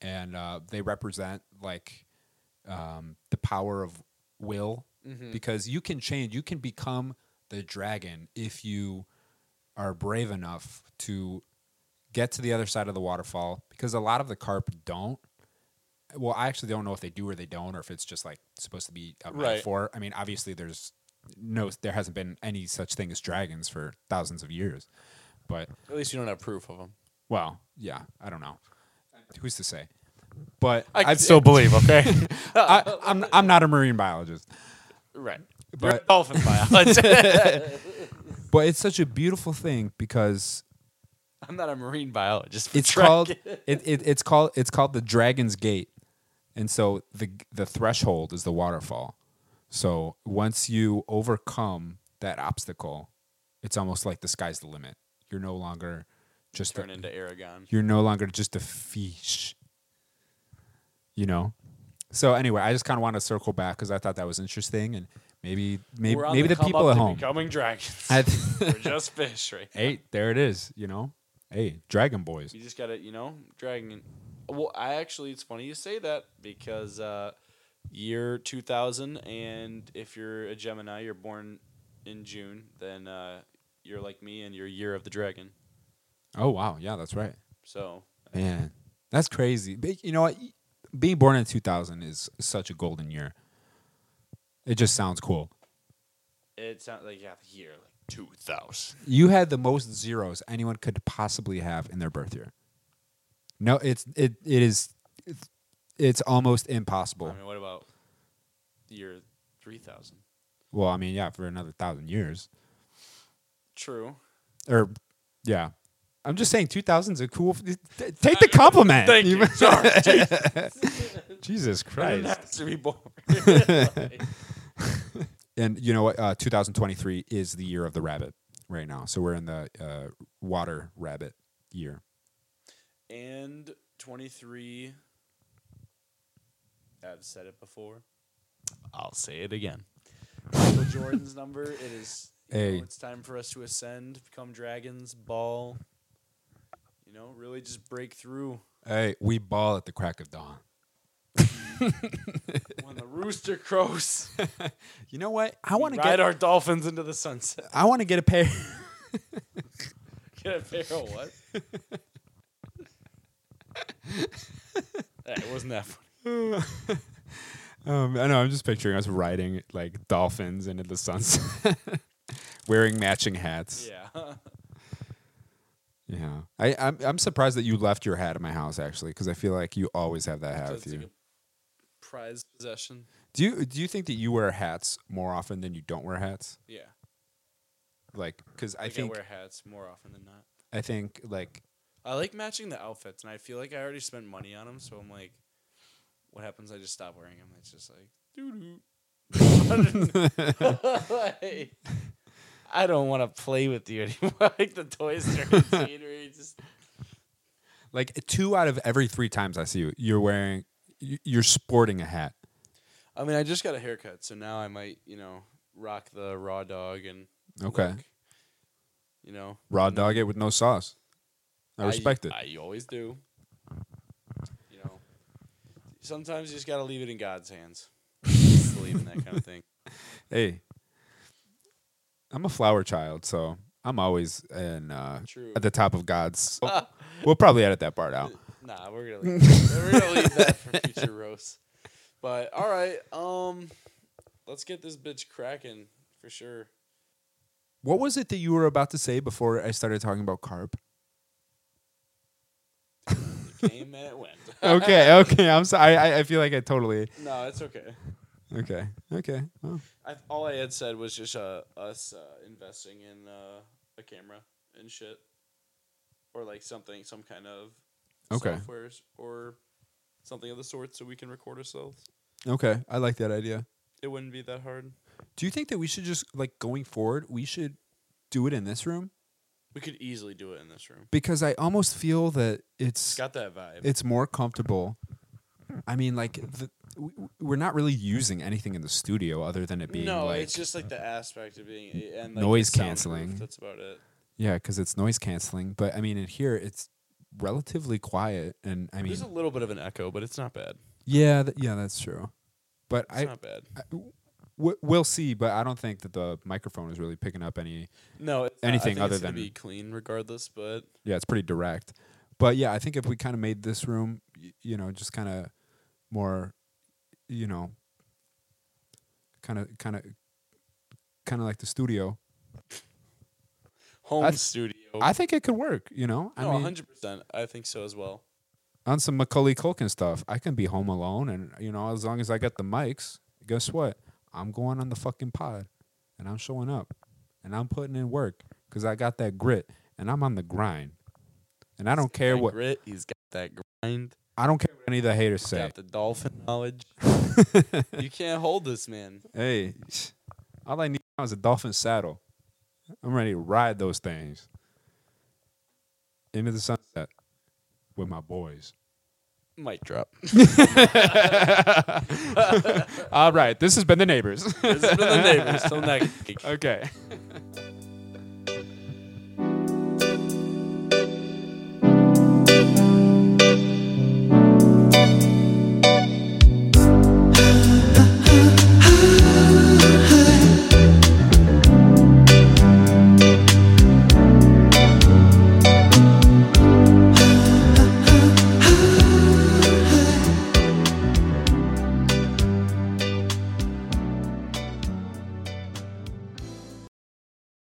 and uh, they represent like um, the power of will because you can change. You can become the dragon if you are brave enough to get to the other side of the waterfall. Because a lot of the carp don't well, I actually don't know if they do or they don't, or if it's just like supposed to be a Right. metaphor. I mean, obviously, there's no, there hasn't been any such thing as dragons for thousands of years. But At least you don't have proof of them. well, yeah, I don't know. Who's to say? But I I'd still believe. Okay. *laughs* I, I'm I'm not a marine biologist, right. but Dolphin biologist. *laughs* but it's such a beautiful thing because I'm not a marine biologist. it's called it, it it's called it's called the Dragon's Gate, and so the the threshold is the waterfall. So once you overcome that obstacle, it's almost like the sky's the limit. You're no longer just turn a, into Aragon. you're no longer just a fish. You know. So anyway, I just kind of want to circle back because I thought that was interesting, and maybe maybe maybe the come people at home. becoming dragons. *laughs* We're just fish, right? hey, there it is. You know, hey, Dragon Boys. You just gotta, you know, dragon. Well, I actually, it's funny you say that because uh, year 2000, and if you're a Gemini, you're born in June, then uh, you're like me, and you're year of the dragon. Oh wow, yeah, that's right. So Man, that's crazy. But you know what? Being born in 2000 is such a golden year. It just sounds cool. it sounds like you have a year 2000. You had the most zeros anyone could possibly have in their birth year. No, it's it it is it's, it's almost impossible. I mean, what about year 3000? well, I mean, yeah, for another thousand years, True. or yeah. I'm just saying, 2000's a cool. Take the compliment. Thank you. Sorry. *laughs* Jesus *laughs* I didn't Christ. have to be born. *laughs* and you know what? Uh, 2023 is the year of the rabbit right now. So we're in the uh, water rabbit year. And 23. I've said it before. I'll say it again. Michael Jordan's number. It is. You Hey. know, it's time for us to ascend, become dragons, ball. You know, really just break through. Hey, we ball at the crack of dawn. When the rooster crows, *laughs* You know what? I want to ride get. our dolphins into the sunset. I want to get a pair. *laughs* Get a pair of what? it wasn't that funny. *laughs* um, I know. I'm just picturing us riding like dolphins into the sunset, wearing matching hats. Yeah. Yeah, I, I'm I'm surprised that you left your hat at my house actually, because I feel like you always have that hat That's with you. Prized possession. Do you do you think that you wear hats more often than you don't wear hats? Yeah. Like, because I Like think I wear hats more often than not. I think like I like matching the outfits, and I feel like I already spent money on them. So I'm like, what happens? I just stop wearing them. It's just like, doo doo. *laughs* *laughs* I don't want to play with you anymore. *laughs* like the Toy Story scene just like two out of every three times I see you, you're wearing you're sporting a hat. I mean, I just got a haircut, so now I might, you know, rock the raw dog and Okay, look, you know, raw dog it with no sauce. I respect it. I always do. You know, sometimes you just gotta leave it in God's hands. Believe in that kind of thing. *laughs* Hey, I'm a flower child, so I'm always in uh, True. at the top of God's. *laughs* we'll probably edit that part out. Nah, we're gonna leave that. *laughs* we're gonna leave that for future roasts. But all right, um, let's get this bitch cracking for sure. What was it that you were about to say before I started talking about carp? Came and it went. *laughs* okay, okay. I'm sorry. I, I feel like I totally. no, it's okay. Okay, okay. I, all I had said was just uh, us uh, investing in uh, a camera and shit, or like something, some kind of Okay. softwares or something of the sort, so we can record ourselves. okay. I like that idea. It wouldn't be that hard. Do you think that we should just like going forward, we should do it in this room? We could easily do it in this room. Because I almost feel that it's Got that vibe. it's more comfortable. I mean, like the, w- we're not really using anything in the studio other than it being no, like it's just like the aspect of being and like, Noise soundproof. canceling. That's about it. yeah, because it's noise canceling. But I mean, in here it's relatively quiet, and I mean, There's a little bit of an echo, but it's not bad. yeah, th- yeah, that's true. But It's I, not bad. I w- we'll see. But I don't think that the microphone is really picking up any. No, it's not. I anything think other it's gonna than- be clean regardless. But Yeah, it's pretty direct. But yeah, I think if we kind of made this room, y- you know, just kind of more, you know, kind of, kind of, kind of like the studio. home I studio. I think it could work. You know, I no, mean, hundred percent. I think so as well. on some Macaulay Culkin stuff, I can be home alone, and you know, as long as I got the mics, guess what? I'm going on the fucking pod, and I'm showing up, and I'm putting in work because I got that grit, and I'm on the grind, and I don't care what grit. He's got that grind. I don't care what any of the haters He's say. got the dolphin *laughs* knowledge. you can't hold this man. Hey, all I need now is a dolphin saddle. I'm ready to ride those things into the sunset with my boys. Mic drop. *laughs* *laughs* All right, this has been the neighbors. this has been the neighbors. Till next week. *laughs* okay.